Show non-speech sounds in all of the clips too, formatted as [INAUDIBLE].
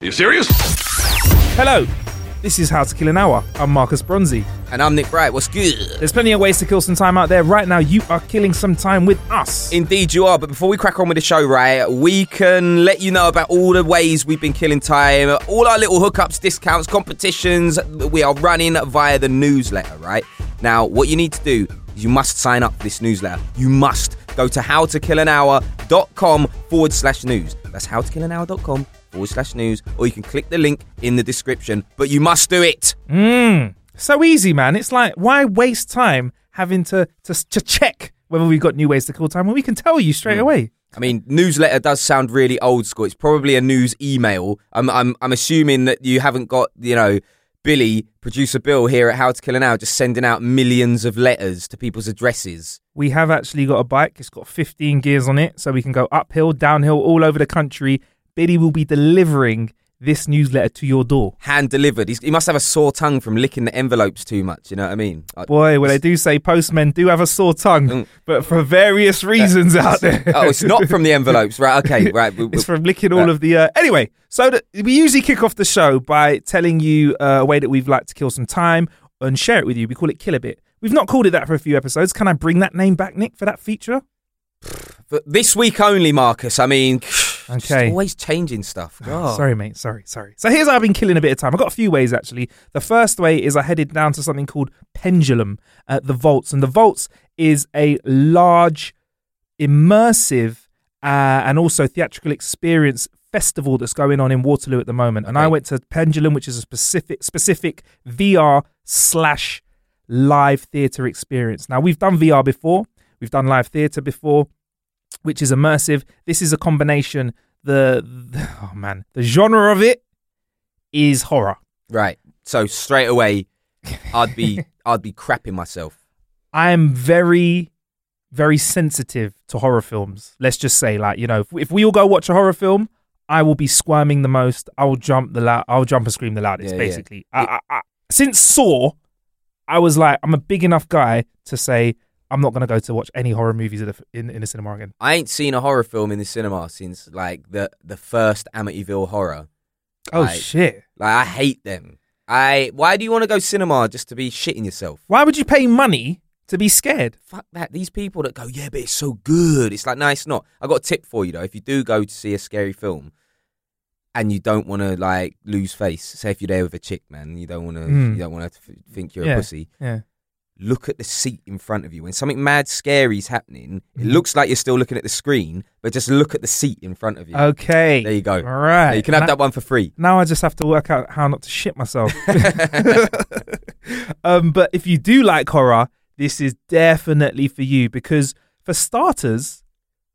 You serious? Hello, this is How to Kill an Hour. I'm Marcus Bronzy. And I'm Nick Bright. What's good? There's plenty of ways to kill some time out there. Right now, you are killing some time with us. Indeed, you are. But before we crack on with the show, right, we can let you know about all the ways we've been killing time, all our little hookups, discounts, competitions we are running via the newsletter, right? Now, what you need to do is you must sign up for this newsletter. You must go to howtokillanhour.com forward slash news. That's howtokillanhour.com forward slash news, or you can click the link in the description. But you must do it. Mmm. So easy, man. It's like, why waste time having to, to, to check whether we've got new ways to kill time when we can tell you straight hmm. away? I mean, newsletter does sound really old school. It's probably a news email. I'm, I'm, I'm assuming that you haven't got, you know, Billy, producer Bill here at How to Kill an Hour, just sending out millions of letters to people's addresses. We have actually got a bike. It's got 15 gears on it, so we can go uphill, downhill, all over the country. Billy will be delivering this newsletter to your door. Hand delivered. He's, he must have a sore tongue from licking the envelopes too much. You know what I mean? I- Boy, well, they do say postmen do have a sore tongue, Mm. but for various reasons out there. oh, it's not from the envelopes, right? Okay, [LAUGHS] right. we- we- It's from licking all of the. Uh, anyway, so the, we usually kick off the show by telling you uh, a way that we've like to kill some time and share it with you. We call it Kill a Bit. We've not called it that for a few episodes. Can I bring that name back, Nick, for that feature? But this week only, Marcus. I mean, Okay. always changing stuff. God. Sorry, mate. Sorry, sorry. So here's how I've been killing a bit of time. I've got a few ways actually. The first way is I headed down to something called Pendulum at the Vaults, and the Vaults is a large, immersive, uh, and also theatrical experience festival that's going on in Waterloo at the moment. And I went to Pendulum, which is a specific specific VR slash live theatre experience. Now we've done VR before, we've done live theatre before, which is immersive. This is a combination. The, the oh man, the genre of it is horror. Right. So straight away, [LAUGHS] I'd be I'd be crapping myself. I am very, very sensitive to horror films. Let's just say, like you know, if, if we all go watch a horror film, I will be squirming the most. I will jump the loud. I'll jump and scream the loudest. Yeah, yeah. basically, I, I, I, since Saw, I was like, I'm a big enough guy to say I'm not going to go to watch any horror movies in, the, in in the cinema again. I ain't seen a horror film in the cinema since like the the first Amityville horror. Oh Like- shit! Like I hate them. I why do you want to go cinema just to be shitting yourself? Why would you pay money to be scared? Fuck that. These people that go, yeah, but it's so good. It's like, no, it's not. I got a tip for you though. If you do go to see a scary film and you don't want to like lose face, say if you're there with a chick, man, you don't want to, Mm. you don't want to think you're Yeah. a pussy. Yeah. Look at the seat in front of you. When something mad scary is happening, it Mhm. looks like you're still looking at the screen, but just look at the seat in front of you. Okay. There you go. All right. Now you can have Now- that one for free. Now I just have to work out how not to shit myself. [LAUGHS] [LAUGHS] um, but if you do like horror, this is definitely for you because, for starters,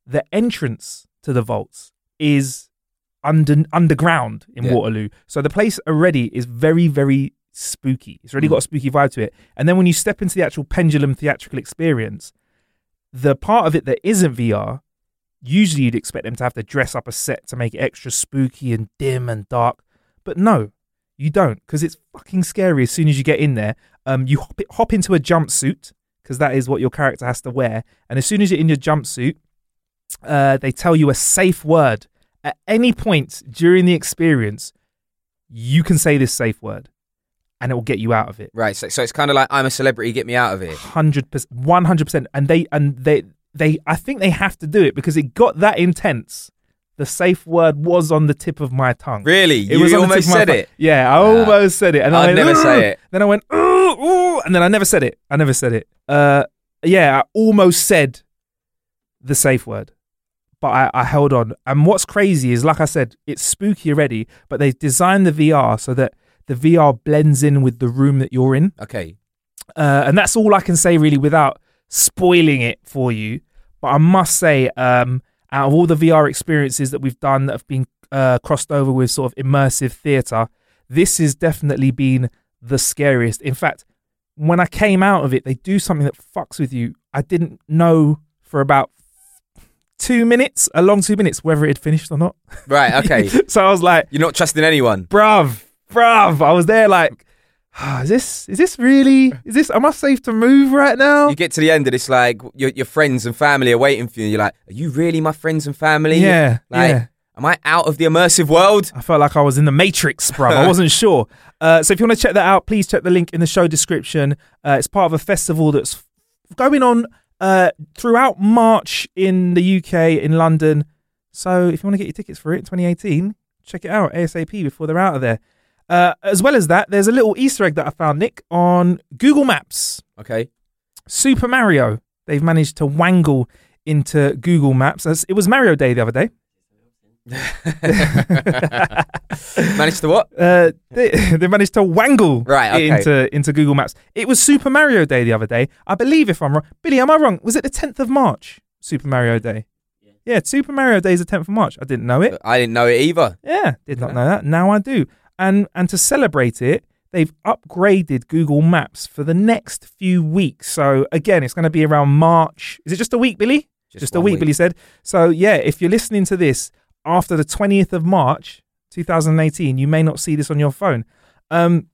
the entrance to the vaults is under underground in Yeah. Waterloo. So the place already is very, very spooky. It's already got a spooky vibe to it. And then when you step into the actual pendulum theatrical experience, the part of it that isn't VR, usually you'd expect them to have to dress up a set to make it extra spooky and dim and dark. But no, you don't, because it's fucking scary as soon as you get in there. Um, you hop, hop into a jumpsuit, because that is what your character has to wear. And as soon as you're in your jumpsuit, uh, they tell you a safe word. At any point during the experience, you can say this safe word and it will get you out of it. Right. So, so it's kind of like I'm a celebrity, get me out of it. Hundred percent, one hundred percent, and they and they they I think they have to do it because it got that intense the safe word was on the tip of my tongue. Really? It you was almost tip of my said it. Yeah, I almost said it, and I'd I went, never say it. Then I went, ooh, ooh, and then I never said it. I never said it. Uh, yeah, I almost said the safe word, but I, I held on. And what's crazy is, like I said, it's spooky already, but they've designed the VR so that the VR blends in with the room that you're in. Okay. Uh, and that's all I can say really without spoiling it for you. But I must say, um, out of all the VR experiences that we've done that have been uh, crossed over with sort of immersive theatre, this has definitely been the scariest. In fact, when I came out of it, they do something that fucks with you. I didn't know for about two minutes, a long two minutes, whether it had finished or not. Right. Okay. [LAUGHS] so I was like, You're not trusting anyone. bruv, bruv. I was there like, "Ah, [SIGHS] is this is this really is this am I safe to move right now? You get to the end and it's like your your friends and family are waiting for you. And you're like, are you really my friends and family? Yeah, Like, yeah. am I out of the immersive world? I felt like I was in the Matrix, bruv. I wasn't [LAUGHS] sure. Uh, so if you want to check that out, please check the link in the show description. Uh, it's part of a festival that's going on uh, throughout March in the UK in London. So if you want to get your tickets for it, 2018, check it out ASAP before they're out of there. Uh, as well as that, there's a little Easter egg that I found, Nick, on Google Maps. Okay. Super Mario. They've managed to wangle into Google Maps. As it was Mario Day the other day. [LAUGHS] Managed to what? Uh, they, [LAUGHS] they managed to wangle Right, okay. into into Google Maps. It was Super Mario Day the other day. I believe if I'm wrong, Billy, am I wrong? Was it the 10th of March? Super Mario Day. Yeah, Super Mario Day is the 10th of March. I didn't know it. I didn't know it either. Yeah, did not know that. Now I do. And and to celebrate it, they've upgraded Google Maps for the next few weeks. So again, it's going to be around March. Is it just a week, Billy? Just, a one week, Billy said. So yeah, if you're listening to this after the 20th of March, 2018, you may not see this on your phone. Um,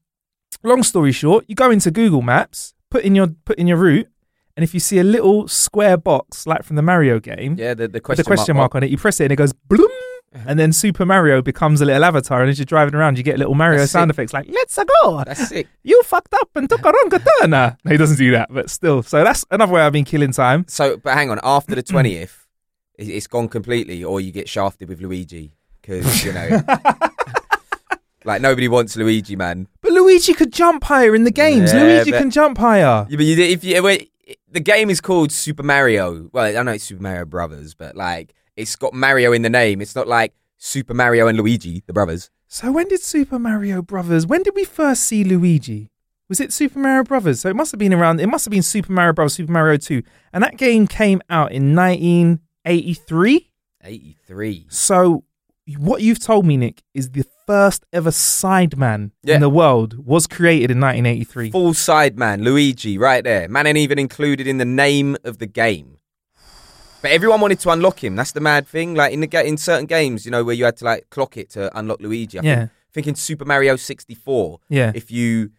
long story short, you go into Google Maps, put in your put in your route, and if you see a little square box like from the Mario game, Yeah, the, the question, the question mark on it, you press it and it goes bloom. Uh-huh. And then Super Mario becomes a little avatar, and as you're driving around, you get little Mario That's sound sick. effects like "Let's go." That's sick. You fucked up and took a wrong turn. [LAUGHS] No, he doesn't do that, but still. So that's another way I've been killing time. So, but hang on. After the [CLEARS THROAT] twentieth, it- it's gone completely, or you get shafted with Luigi because you know, [LAUGHS] like nobody wants Luigi, man. But Luigi could jump higher in the games. Yeah, Luigi but- can jump higher. Yeah, but you, if you, wait, the game is called Super Mario. Well, I know it's Super Mario Brothers, but like it's got Mario in the name. It's not like Super Mario and Luigi, the brothers. So when did Super Mario Brothers? When did we first see Luigi? Was it Super Mario Brothers? So it must have been around. It must have been Super Mario Brothers, Super Mario Two, and that game came out in 1983. Eighty-three. So what you've told me, Nick, is the first ever Sideman Yeah. in the world was created in 1983. Full side man, Luigi, right there. Man ain't even included in the name of the game. But everyone wanted to unlock him. That's the mad thing. Like in the in certain games, you know, where you had to like clock it to unlock Luigi. I Yeah. Think, think in Super Mario 64, Yeah. if you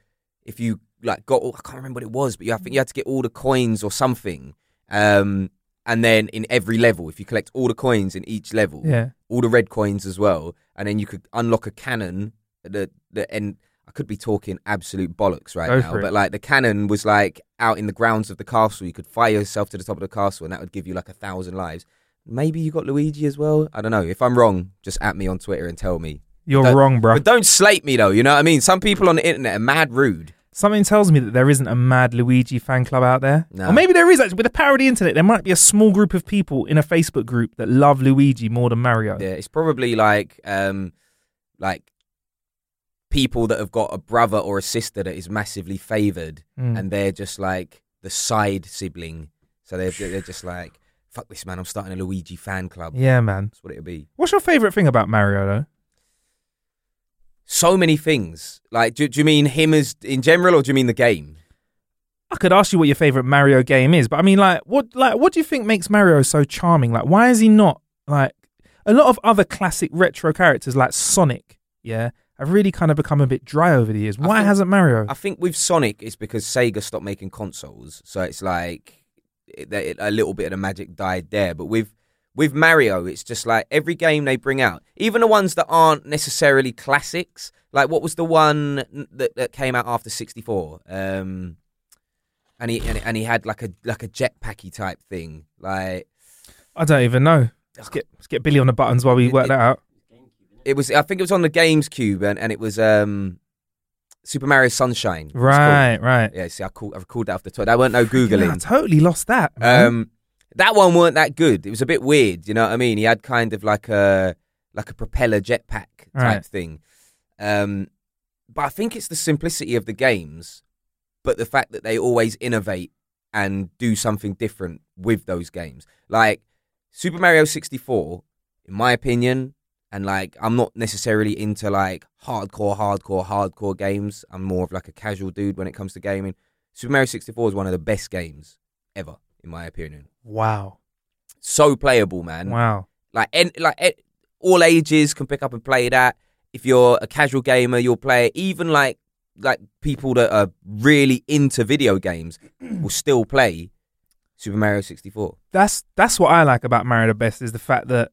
if you like got all, I can't remember what it was, but you I think you had to get all the coins or something. Um and then in every level, if you collect all the coins in each level, Yeah. all the red coins as well, and then you could unlock a cannon. The the and I could be talking absolute bollocks right Go now, but like the cannon was like out in the grounds of the castle. You could fire yourself to the top of the castle, and that would give you like a thousand lives. Maybe you got Luigi as well. I don't know. If I'm wrong, just at me on Twitter and tell me. You're Don't- wrong, bro. But don't slate me though. You know what I mean? Some people on the internet are mad rude. Something tells me that there isn't a mad Luigi fan club out there. No. Or maybe there is actually. With the parody internet, there might be a small group of people in a Facebook group that love Luigi more than Mario. Yeah, it's probably like um like people that have got a brother or a sister that is massively favored Mm. and they're just like the side sibling. So they're they're just like, fuck this man, I'm starting a Luigi fan club. Yeah, man. That's what it'll be. What's your favorite thing about Mario, though? So many things. Like, do, do you mean him as in general, or do you mean the game? I could ask you what your favorite Mario game is, but I mean, like, what, like, what do you think makes Mario so charming? Like, why is he not like a lot of other classic retro characters, like Sonic? Yeah, have really kind of become a bit dry over the years. Why think- hasn't Mario? I think with Sonic, it's because Sega stopped making consoles, so it's like it, it, a little bit of the magic died there. But with with Mario, it's just like every game they bring out, even the ones that aren't necessarily classics. Like what was the one that, that came out after sixty four? Um, and he and, and he had like a like a jetpacky type thing. Like I don't even know. Let's get let's get Billy on the buttons while we work it- that out. It was. I think it was on the Games Cube, and, and it was um, Super Mario Sunshine. Right, right. Yeah. See, I called. I called that off the top. That weren't no Yeah, I googling. totally lost that. man. Um, that one weren't that good. It was a bit weird. You know what I mean? He had kind of like a like a propeller jetpack type Right. thing. Um, but I think it's the simplicity of the games, but the fact that they always innovate and do something different with those games. Like Super Mario 64, in my opinion, and like I'm not necessarily into like hardcore, hardcore, hardcore games. I'm more of like a casual dude when it comes to gaming. Super Mario 64 is one of the best games ever, in my opinion. wow, So playable, man wow. like and like all ages can pick up and play that. If you're a casual gamer, you'll play it. Even like like people that are really into video games [CLEARS THROAT] will still play Super Mario 64. That's that's what I like about Mario the best is the fact that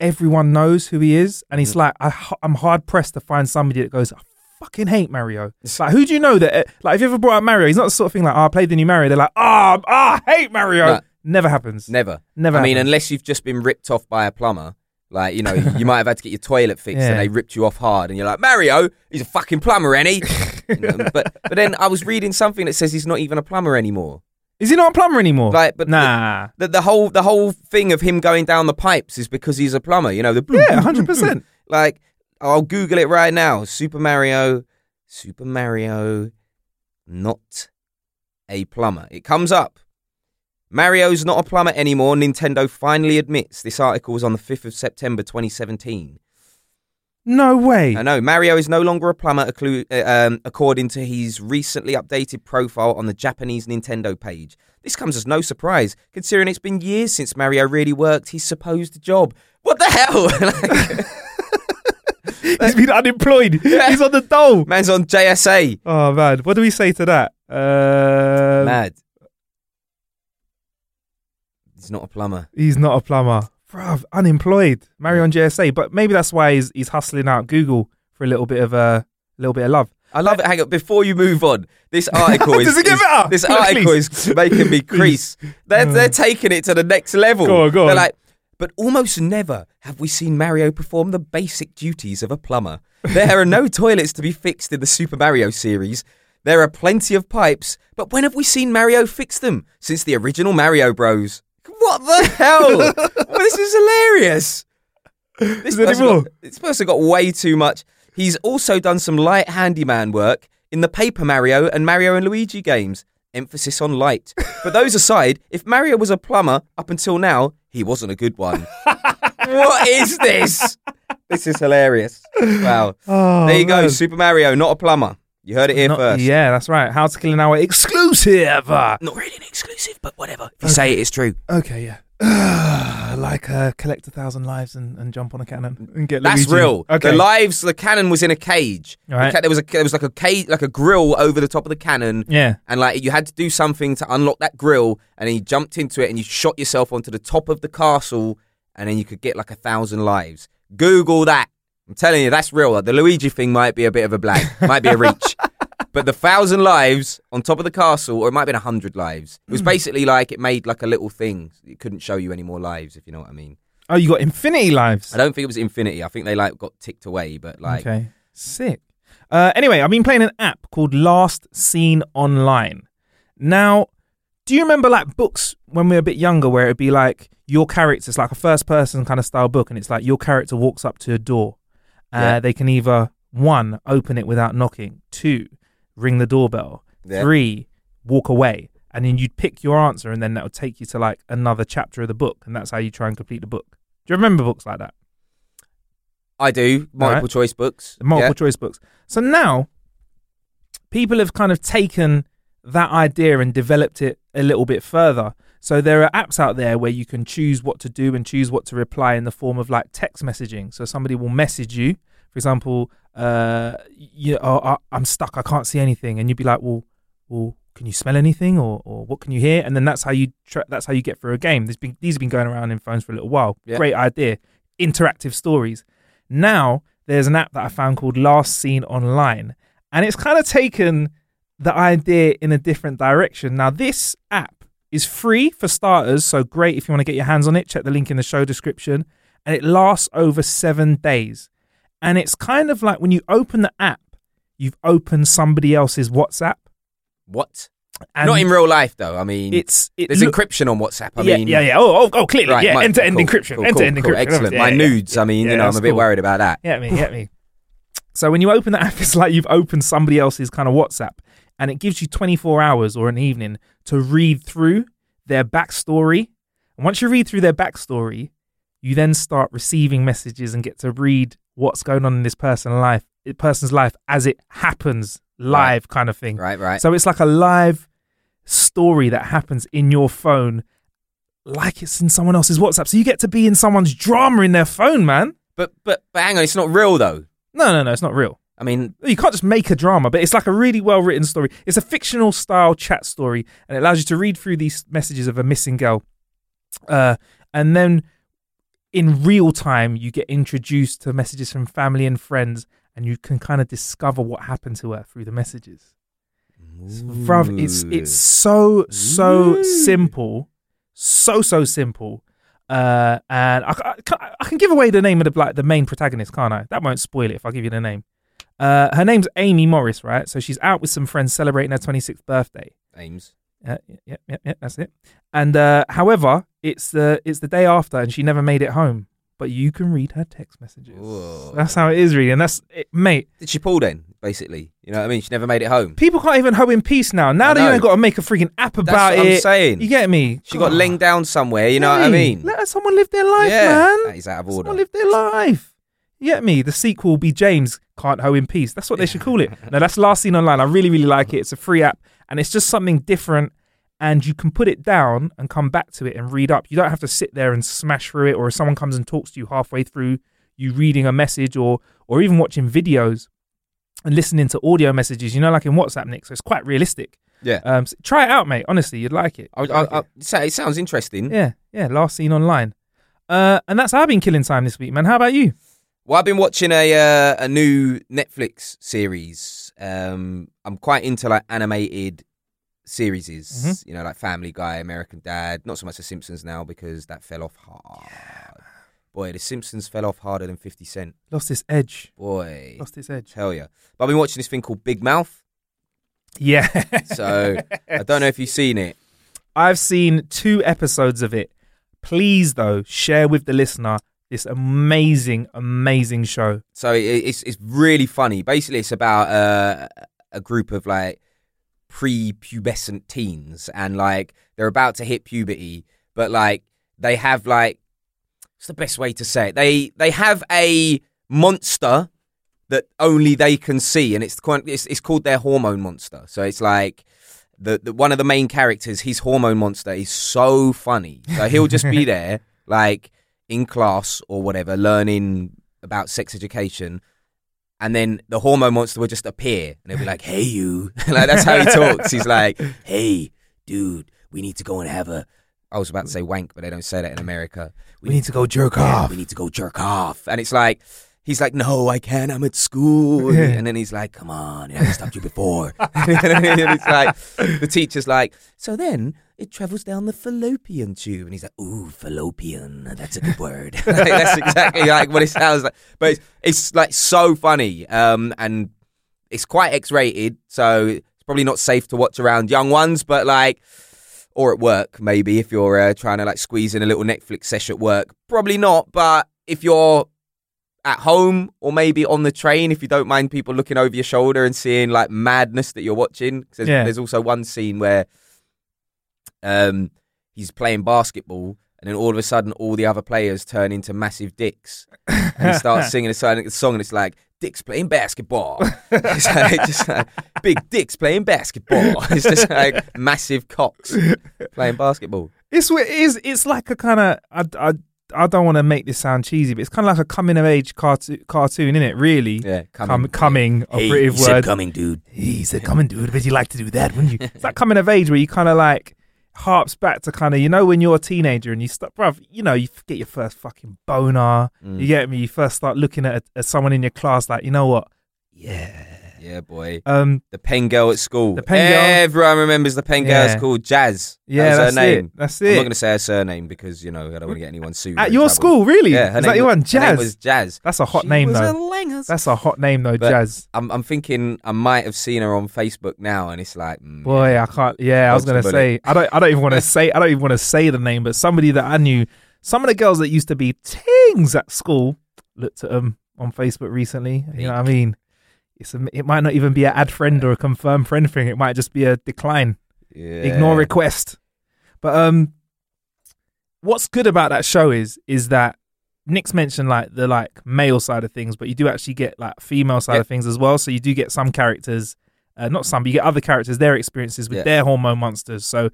everyone knows who he is, and Mm. he's like I, am hard pressed to find somebody that goes. I fucking hate Mario. It's [LAUGHS] like who do you know that? uh, Like, if you ever brought up Mario, he's not the sort of thing like, "Oh, I played the new Mario." They're like, "Ah, ah, I hate Mario." No. Never happens. Never. Never. I mean, unless you've just been ripped off by a plumber. Like, you know, [LAUGHS] you might have had to get your toilet fixed Yeah. and they ripped you off hard and you're like, Mario, he's a fucking plumber, ain't he? You [LAUGHS] know, but but then I was reading something that says he's not even a plumber anymore. Is he not a plumber anymore? Like, but nah. the, the whole the whole thing of him going down the pipes is because he's a plumber. You know, the Yeah, hundred percent. [LAUGHS] Like, I'll Google it right now. Super Mario, Super Mario, not a plumber. It comes up. Mario's not a plumber anymore. Nintendo finally admits. This article was on the 5th of September 2017. No way. I know. Mario is no longer a plumber, uh, um, according to his recently updated profile on the Japanese Nintendo page. This comes as no surprise, considering it's been years since Mario really worked his supposed job. What the hell? [LAUGHS] Like, [LAUGHS] He's been unemployed. Yeah. He's on the dole. man's on JSA. Oh man, what do we say to that? Uh, Mad. He's not a plumber. He's not a plumber. Bruv, unemployed. Mario on JSA. But maybe that's why he's, he's hustling out Google for a little bit of uh, a little bit of love. I love it. Hang on, before you move on, this [LAUGHS] article is, Does it get is- this [LAUGHS] article is making me [LAUGHS] crease. They're they're taking it to the next level. Go on, go They're on. like, but almost never have we seen Mario perform the basic duties of a plumber. There are no toilets to be fixed in the Super Mario series. There are plenty of pipes, but when have we seen Mario fix them since the original Mario Bros? What the hell? [LAUGHS] well, this is hilarious. This Is person, got, this person got way too much. He's also done some light handyman work in the Paper Mario and Mario and Luigi games. Emphasis on light. But those aside, if Mario was a plumber up until now, he wasn't a good one. [LAUGHS] what is this? This is hilarious. Wow. Oh, there you go. Super Mario, not a plumber. You heard it here Not- first. Yeah, that's right. How to Kill an Hour exclusive. Uh, Not really an exclusive, but whatever. If you say it, it's true. Okay, yeah. [SIGHS] like uh, collect a thousand lives and, and jump on a cannon and get That's Luigi. real. Okay. The lives, the cannon was in a cage. The Right. ca- there was a there was like a cage, like a grill over the top of the cannon, yeah. and like you had to do something to unlock that grill, and then you jumped into it and you shot yourself onto the top of the castle, and then you could get like a thousand lives. Google that. I'm telling you, that's real. The Luigi thing might be a bit of a blag, might be a reach. [LAUGHS] But the thousand lives on top of the castle, or it might have been a hundred lives. It was basically like it made like a little thing. It couldn't show you any more lives, if you know what I mean. Oh, you got infinity lives. I don't think it was infinity. I think they like got ticked away, but like okay. Sick. Uh, anyway, I've been playing an app called Last Seen Online. Now, do you remember like books when we were a bit younger where it'd be like your character, it's like a first person kind of style book, and it's like your character walks up to a door. Uh, Yeah. They can either one, open it without knocking, two, ring the doorbell, Yeah. three, walk away. And then you'd pick your answer, and then that would take you to like another chapter of the book, and that's how you try and complete the book. Do you remember books like that? I do multiple Alright. choice books. multiple Yeah. choice books. So now people have kind of taken that idea and developed it a little bit further. So there are apps out there where you can choose what to do and choose what to reply in the form of like text messaging. So somebody will message you, for example, uh, you oh, I- I'm stuck, I can't see anything, and you'd be like, well, well, can you smell anything, or or what can you hear? And then that's how you tra- that's how you get through a game. There's been these have been going around in phones for a little while. Yeah. Great idea, interactive stories. Now there's an app that I found called Last Seen Online, and it's kind of taken the idea in a different direction. Now this app is free for starters, so great if you want to get your hands on it. Check the link in the show description. And it lasts over seven days. And it's kind of like when you open the app, you've opened somebody else's WhatsApp. What? And Not in real life though. I mean, It's it there's look- encryption on WhatsApp. I yeah, mean, yeah, yeah. Oh, oh, oh clearly, Right, yeah. my- End to end cool, encryption. cool, end-to-end cool, encryption. Excellent. Yeah, My yeah, nudes. I mean, you know, I'm a bit worried about that. Yeah, me, yeah, me. So when you open the app, [LAUGHS] it's like you've opened somebody else's kind of WhatsApp, and it gives you 24 hours or an evening to read through their backstory. And once you read through their backstory, you then start receiving messages and get to read what's going on in this person life, person's life as it happens live, kind of thing. Right, right. So it's like a live story that happens in your phone, like it's in someone else's WhatsApp. So you get to be in someone's drama in their phone, man. but but but hang on, it's not real though. No, no, no, it's not real. I mean, You can't just make a drama, but it's like a really well written story. It's a fictional style chat story, and it allows you to read through these messages of a missing girl. Uh, and then in real time, you get introduced to messages from family and friends, and you can kind of discover what happened to her through the messages. Bruv, it's it's so so Ooh. simple, so so simple. Uh, and I, I, can- I can give away the name of the like the main protagonist, can't I? That won't spoil it if I give you the name. Uh, her name's Amy Morris, right? So she's out with some friends celebrating her 26th birthday. Ames. Yeah, yeah, yeah, yeah, yeah, that's it. And uh, however, it's the it's the day after, and she never made it home. But you can read her text messages. Whoa. That's how it is, really. And that's it, mate. Did she pull then? Basically, you know what I mean. She never made it home. People can't even hoe in peace now. Now I that you ain't got to make a freaking app That's about what it. I'm saying. You get me? She got God. laying down somewhere. You know what I mean? Let someone live their life, yeah, man. that is out of order. Someone live their life. You get me? The sequel will be James Can't Hoe in Peace. That's what they should call it. [LAUGHS] No, that's Last Seen Online. I really, really like it. It's a free app and it's just something different. And you can put it down and come back to it and read up. You don't have to sit there and smash through it, or if someone comes and talks to you halfway through you reading a message or or even watching videos and listening to audio messages, you know, like in WhatsApp, Nick. So it's quite realistic. Yeah. Um, so try it out, mate. Honestly, you'd like it. I, I, like I, it. it sounds interesting. Yeah, yeah. Last seen online. Uh, and that's how I've been killing time this week, man. How about you? Well, I've been watching a uh, a new Netflix series. Um, I'm quite into like animated series, Mhm. you know, like Family Guy, American Dad. Not so much The Simpsons now because that fell off hard. Boy, The Simpsons fell off harder than Fifty Cent. Lost its edge. Boy, Lost its edge. tell yeah! But I've been watching this thing called Big Mouth. Yeah. So I don't know if you've seen it. I've seen two episodes of it. Please, though, share with the listener this amazing, amazing show. So it's it's really funny. Basically, it's about uh, a group of like pre-pubescent teens, and like they're about to hit puberty, but like they have like what's the best way to say it? They they have a monster that only they can see, and it's quite- it's, it's called their hormone monster. So it's like. The, the one of the main characters, his hormone monster, is so funny. So he'll just be [LAUGHS] there, like in class or whatever, learning about sex education, and then the hormone monster would just appear and they'll be like, "Hey, you!" [LAUGHS] like that's how he talks. He's like, "Hey, dude, we need to go and have a." I was about to say wank, but they don't say that in America. We need to go jerk yeah, off. We need to go jerk off, and it's like. He's like, no, I can't. I'm at school, [LAUGHS] and then he's like, "Come on, I haven't stopped you before." [LAUGHS] and it's like, the teacher's like, "So then it travels down the fallopian tube," and he's like, "Ooh, fallopian, that's a good word." [LAUGHS] That's exactly like what it sounds like. But it's, it's like so funny, um, and it's quite X-rated, so it's probably not safe to watch around young ones, but like. Or at work, maybe if you're uh, trying to like squeeze in a little Netflix session at work, probably not. But if you're at home or maybe on the train if you don't mind people looking over your shoulder and seeing like madness that you're watching there's, Yeah. there's also one scene where um he's playing basketball and then all of a sudden all the other players turn into massive dicks and he starts [LAUGHS] singing a song and it's like dicks playing basketball [LAUGHS] it's like, just like big dicks playing basketball [LAUGHS] it's just like massive cocks playing basketball It's it is. It's like a kind of. I, I, I don't want to make this sound cheesy, but it's kind of like a coming of age cartoon, cartoon, isn't it? Really? yeah Com- coming, a hey, said word. coming dude He said, "Come and do it," but you like to do that, wouldn't you? it's that coming of age where you kind of like harps back to kind of you know when you're a teenager and you start, bruv, you know you get your first fucking boner. Mm. You get me? You first start looking at, at someone in your class like, you know what? Yeah, Yeah, boy. Um, The pen girl at school. The pen girl. Everyone remembers the pen girl Yeah. at school. Jazz. yeah, that that's her name. it. That's I'm not going to say her surname because you know I don't want to get anyone sued. At your trouble. school, really? Yeah, her Is that your one? Jazz. was Jazz. That's a hot She name was though. a. That's a hot name though, But- Jazz. I'm, I'm thinking I might have seen her on Facebook now, and it's like, mm, Boy, I can't. Yeah, I was gonna say. I don't. I don't even want to [LAUGHS] say. I don't even want to say the name. But somebody that I knew, some of the girls that used to be tings at school, looked at them on Facebook recently. You know what I mean? It's a, it might not even be an add friend or a confirm friend thing. It might just be a decline, yeah. ignore request. But um, what's good about that show is is that Nick's mentioned like the like male side of things, but you do actually get like female side Yeah. of things as well. So you do get some characters, uh, not some, but you get other characters, their experiences with Yeah. their hormone monsters. So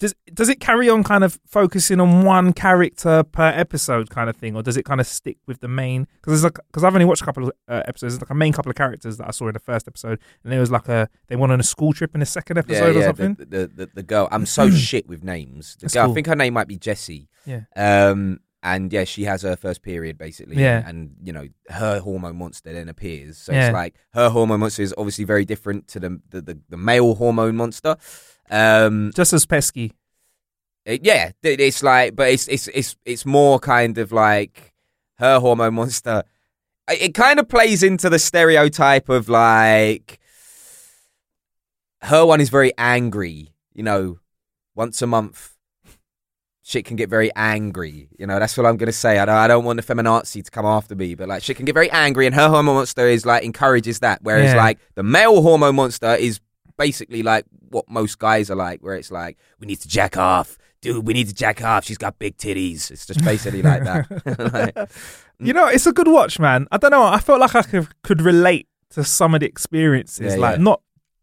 does does it carry on kind of focusing on one character per episode kind of thing, or does it kind of stick with the main? Because there's like because I've only watched a couple of uh, episodes. There's like a main couple of characters that I saw in the first episode, and there was like a they went on a school trip in the second episode or yeah, something. The, the, the, the girl. I'm so [CLEARS THROAT] shit with names. The That's girl, cool. I think her name might be Jessie. Yeah. Um, and yeah, she has her first period basically. Yeah. And you know, her hormone monster then appears. So Yeah. it's like her hormone monster is obviously very different to the the, the, the male hormone monster. Um, Just as pesky. it- yeah, it- it's like, but it's it's it's it's more kind of like her hormone monster. It it kind of plays into the stereotype of like her one is very angry. You know, once a month, shit can get very angry. You know, that's what I'm gonna say. I don't, I don't want the feminazi to come after me, but like shit can get very angry, and her hormone monster is like encourages that. Whereas Yeah. like the male hormone monster is basically like what most guys are like, where it's like we need to jack off. Dude, we need to jack off. She's got big titties. It's just basically like that. [LAUGHS] [LAUGHS] Like, You know, it's a good watch, man. I don't know. I felt like I could, could relate to some of the experiences, Yeah, like yeah. not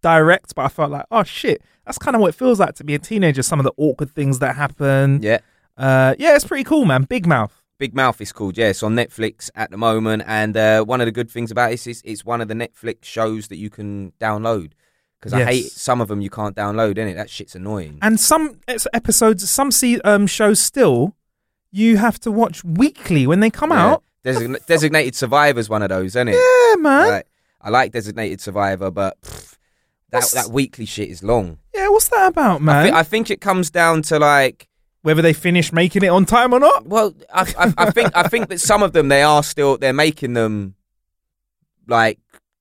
direct, but I felt like, oh shit, that's kind of what it feels like to be a teenager. Some of the awkward things that happen. yeah. Uh, yeah, it's pretty cool, man. Big Mouth. Big Mouth is called, yeah. It's on Netflix at the moment, and uh, one of the good things about it is it's one of the Netflix shows that you can download. Because I hate some of them you can't download, innit? That shit's annoying. And some episodes, some see, um, shows still, you have to watch weekly when they come Yeah. out. Design- Designated Survivor's one of those, isn't it? Yeah, man. Like, I like Designated Survivor, but pff, that What's- that weekly shit is long. Yeah, what's that about, man? I, thi- I think it comes down to like Whether they finish making it on time or not. Well, I, I, I think I think that some of them they are still they're making them like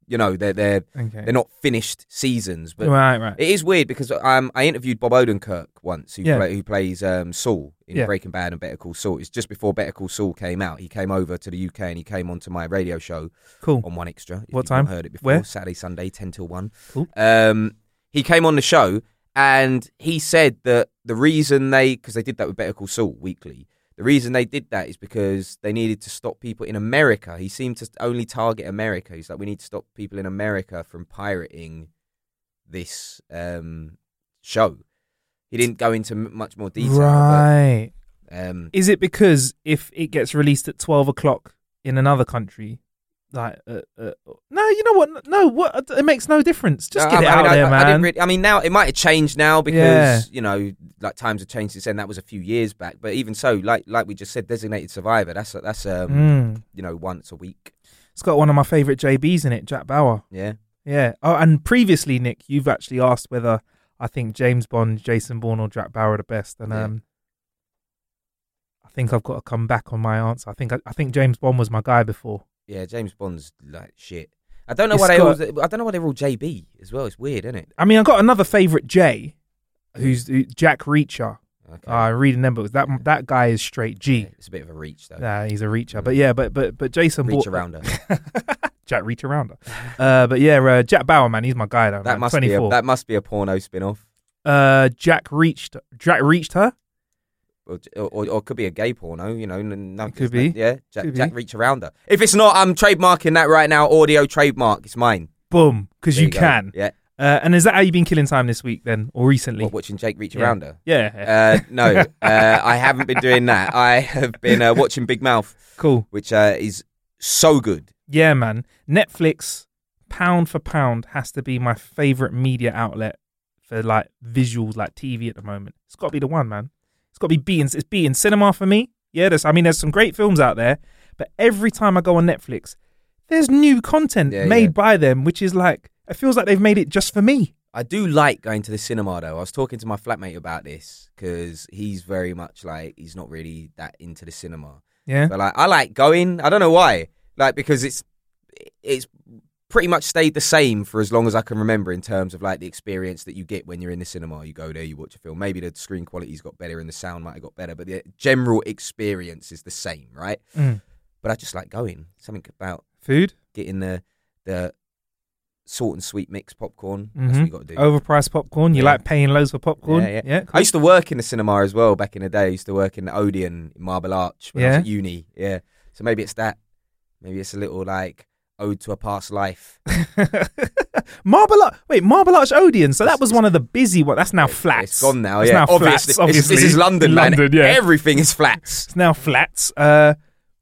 you know they're they're Okay. they're not finished seasons, but right, right. it is weird because um I interviewed Bob Odenkirk once who Yeah. play, who plays um Saul in Yeah. Breaking Bad and Better Call Saul. It's just before Better Call Saul came out. He came over to the UK and he came onto my radio show Cool. on 1Xtra. If What time? Heard it before? Where? Saturday, Sunday, ten till one. Cool. Um, he came on the show and he said that the reason they because they did that with Better Call Saul weekly. The reason they did that is because they needed to stop people in America. He seemed to only target America. He's like, we need to stop people in America from pirating this um, show. He didn't go into much more detail. Right. But, um, Is it because if it gets released at twelve o'clock in another country, like, uh, uh, no, you know what? No, what? It makes no difference. Just get I, it I out mean, I- there, I, man. really, I mean, now it might have changed now because Yeah. you know, like times have changed since then. That was a few years back, but even so, like like we just said, designated survivor. That's that's um Mm. you know once a week. It's got one of my favorite JBs in it, Jack Bauer. Yeah, Yeah. Oh, and previously, Nick, you've actually asked whether I think James Bond, Jason Bourne, or Jack Bauer are the best, and Yeah. um, I think I've got to come back on my answer. I think I, I think James Bond was my guy before. Yeah. James Bond's like shit. I don't know It's why they all. I don't know why they're all JB as well. It's weird, isn't it? I mean, I've got another favorite J, who's who- Jack Reacher. Okay. Uh, reading them, but that that guy is straight G. Yeah, it's a bit of a reach though. Nah, he's a reacher. Mm. But yeah, but but but Jason reach around her. [LAUGHS] Jack Reach Arounder. Uh, but yeah, uh, Jack Bauer, man, he's my guy though. That man. must 24. be a, that must be a porno spin off. uh, Jack reached Jack reached her. Or, or, or it could be a gay porno, you know. No, could be. Yeah, Jack, Could Jack reach around her. If it's not, I'm trademarking that right now. Audio trademark. It's mine. Boom, because you go. can. Yeah. Uh, and is that how you've been killing time this week then, or recently? What, watching Jake reach Yeah. around her? yeah, Uh, no, uh, I haven't been doing that. I have been uh, watching Big Mouth, cool. which uh, is so good. Yeah, man. Netflix, pound for pound, has to be my favorite media outlet for like visuals, like TV at the moment. It's got to be the one, man. It's got to be beating. It's beating cinema for me. Yeah, there's. I mean, there's some great films out there, but every time I go on Netflix, there's new content Yeah, made yeah. by them, which is like It feels like they've made it just for me. I do like going to the cinema though. I was talking to my flatmate about this because he's very much like he's not really that into the cinema. Yeah. But like I like going. I don't know why. Like because it's it's pretty much stayed the same for as long as I can remember in terms of like the experience that you get when you're in the cinema. You go there, you watch a film. Maybe the screen quality's got better and the sound might have got better, but the general experience is the same, right? Mm. But I just like going. Something about Food. getting the the salt and sweet mix popcorn. That's what Mhm. you got to do. Overpriced popcorn. You Yeah. like paying loads for popcorn? Yeah, yeah. cool. I used to work in the cinema as well back in the day. I used to work in the Odeon in Marble Arch when I was Yeah. at uni. Yeah. So maybe it's that. Maybe it's a little like ode to a past life. [LAUGHS] Marble Arch. Wait, Marble Arch Odeon. So that was one of the busy ones. That's now flats. It's gone now. It's yeah, now obviously. flats. This- Obviously, This, is London, In man. London, yeah. Everything is flats. It's now flats. Uh,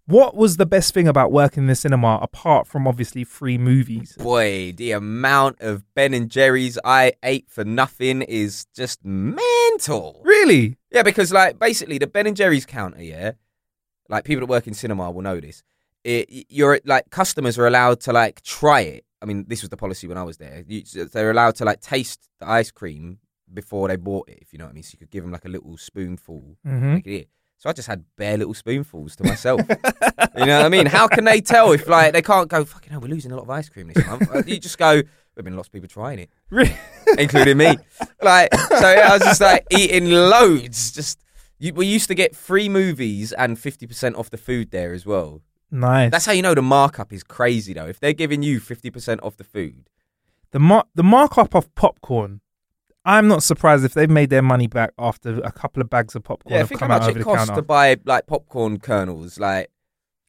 what was the best thing about working in the cinema apart from obviously free movies? Boy, the amount of Ben and Jerry's I ate for nothing is just mental. Really? Yeah, because like basically the Ben and Jerry's counter, yeah, like people that work in cinema will know this. It, you're like customers are allowed to like try it. I mean, this was the policy when I was there. You, they're allowed to like taste the ice cream before they bought it, if you know what I mean. So you could give them like a little spoonful. Mhm. It. So I just had bare little spoonfuls to myself. you know what I mean? How can they tell if like they can't go? Fucking hell, we're losing a lot of ice cream this month. Uh, you just go. There've been lots of people trying it Really? [LAUGHS] including me. Like, so I was just like eating loads. Just you, we used to get free movies and fifty percent off the food there as well. Nice. That's how you know the markup is crazy though. If they're giving you fifty percent off the food, the mar- the markup of popcorn. I'm not surprised if they've made their money back after a couple of bags of popcorn yeah, think how much it costs to buy like popcorn kernels. Like,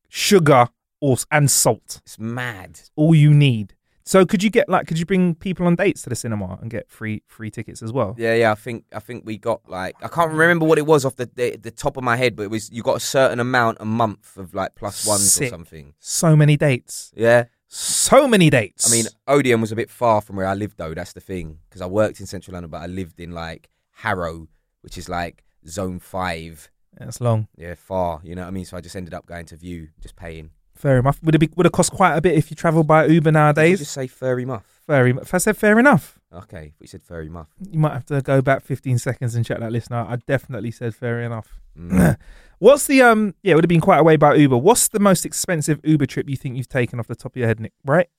Sugar or and salt. it's mad. All you need. So could you get like could you bring people on dates to the cinema and get free free tickets as well? Yeah, yeah. I think I think we got like I can't remember what it was off the the, the top of my head, but it was you got a certain amount a month of like plus ones Sick. or something. So many dates. Yeah. So many dates. I mean, Odeon was a bit far from where I lived, though. That's the thing, because I worked in central London, but I lived in like Harrow, which is like zone five. that's long. Yeah, far. You know what I mean? So I just ended up going to Vue, just paying. Fair enough. Would it be would it cost quite a bit if you travel by Uber nowadays? just say furry muff. Fair. em- If I said fair enough, Okay, if we said furry muff. you might have to go back 15 seconds and check that list. Now, I definitely said fair enough. Mm. [CLEARS THROAT] What's the um? Yeah, it would have been quite a way by Uber. What's the most expensive Uber trip you think you've taken off the top of your head, Nick? Bright?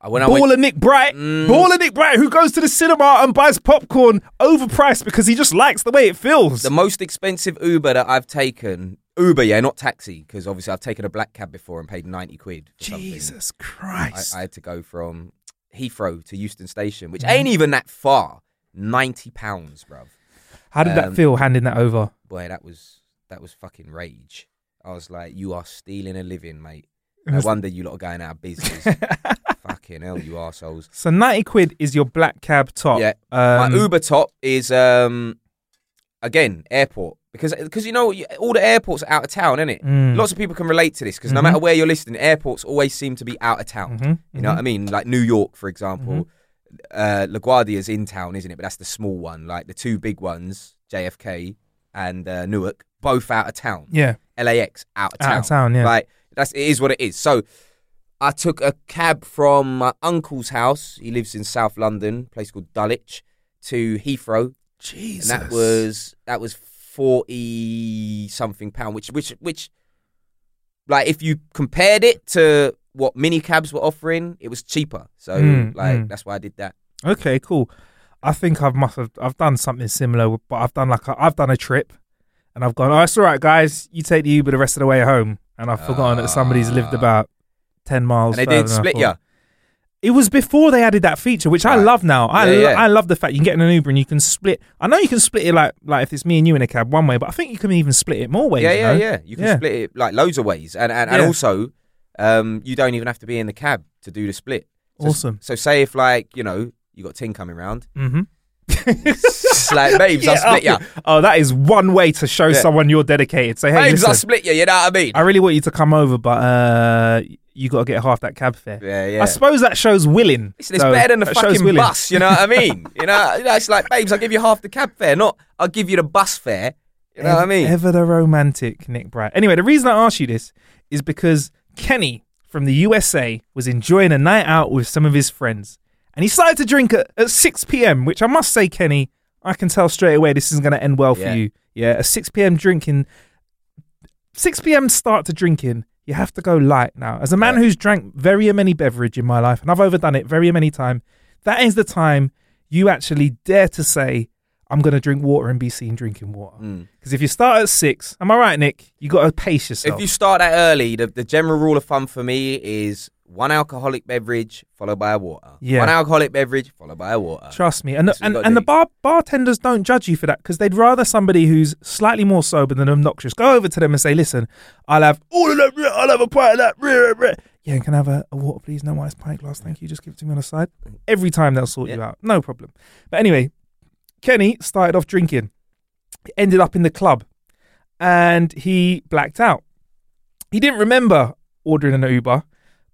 Uh, when I Baller went, Nick Bright. Mm. Baller Nick Bright, who goes to the cinema and buys popcorn overpriced because he just likes the way it feels. the most expensive Uber that I've taken, Uber, yeah, not taxi, because obviously I've taken a black cab before and paid ninety quid. For something. Jesus I, Christ. I had to go from Heathrow to Euston Station, which ain't even that far. Ninety pounds, bruv. How did that um, feel handing that over? boy, that was that was fucking rage. I was like, you are stealing a living, mate. No wonder you lot are going out of business. [LAUGHS] fucking hell, you arseholes. So 90 quid is your black cab top. Yeah. Um, My Uber top is um again airport because because you know all the airports are out of town, innit? Mm. Lots of people can relate to this because no Mhm. matter where you're listening, airports always seem to be out of town. Mhm, You know mhm. what I mean? Like New York, for example. Mm-hmm. Uh, LaGuardia's in town, isn't it? But that's the small one. Like the two big ones, JFK and uh, Newark, both out of town. Yeah. LAX out of town. Out of town, yeah. Like that's it is what it is. So I took a cab from my uncle's house. He lives in South London, a place called Dulwich, to Heathrow, Jesus. and that was that was forty something pound. Which which which, like if you compared it to what mini cabs were offering, it was cheaper. So Mm, like mm. that's why I did that. Okay, cool. I think I've must have I've done something similar, but I've done like a, I've done a trip, and I've gone. Oh, it's all right, guys. You take the Uber the rest of the way home, and I've forgotten that somebody's lived Ah. about ten miles. And they didn't split you. It was before they added that feature, which I love now. I Yeah, yeah. I love the fact you can get in an Uber and you can split. I know you can split it like like if it's me and you in a cab one way, but I think you can even split it more ways. Yeah, you yeah, know? yeah. You can Yeah. split it like loads of ways, and and, and also, um, you don't even have to be in the cab to do the split. So, Awesome. So say if like you know you got tin coming round, Mm-hmm. like [LAUGHS] babes, I'll split you. Oh, that is one way to show Yeah. someone you're dedicated. Say, hey, Babes, listen, I'll split you. You know what I mean? I really want you to come over, but uh, you got to get half that cab fare. yeah, yeah. I suppose that shows willing. Listen, it's So, better than the fucking bus. You know what I mean? [LAUGHS] you know, it's like babes, I'll give you half the cab fare, not I'll give you the bus fare. You know what I mean? Ever the romantic Nick Bright. Anyway, the reason I asked you this is because Kenny from the USA was enjoying a night out with some of his friends. and he started to drink at, at 6 p.m., which I must say, Kenny, I can tell straight away this isn't going to end well Yeah. for you. Yeah, a 6 p.m. drinking, 6 p.m. start to drinking, you have to go light now. As a man who's drank very many beverage in my life, and I've overdone it very many time, that is the time you actually dare to say, I'm going to drink water and be seen drinking water. Mm. Because if you start at 6, am I right, Nick? You got to pace yourself. If you start that early, the, the general rule of thumb for me is one alcoholic beverage followed by a water. Yeah. One alcoholic beverage followed by a water. Trust me, and That's and, and the bar bartenders don't judge you for that because they'd rather somebody who's slightly more sober than obnoxious go over to them and say, "Listen, I'll have all of that. I'll have a pint of that. Yeah, can I have a, a water, please? No ice pint glass, thank you. Just give it to me on the side. Every time they'll sort you out, no problem. But anyway, Kenny started off drinking, ended up in the club, and he blacked out. He didn't remember ordering an Uber,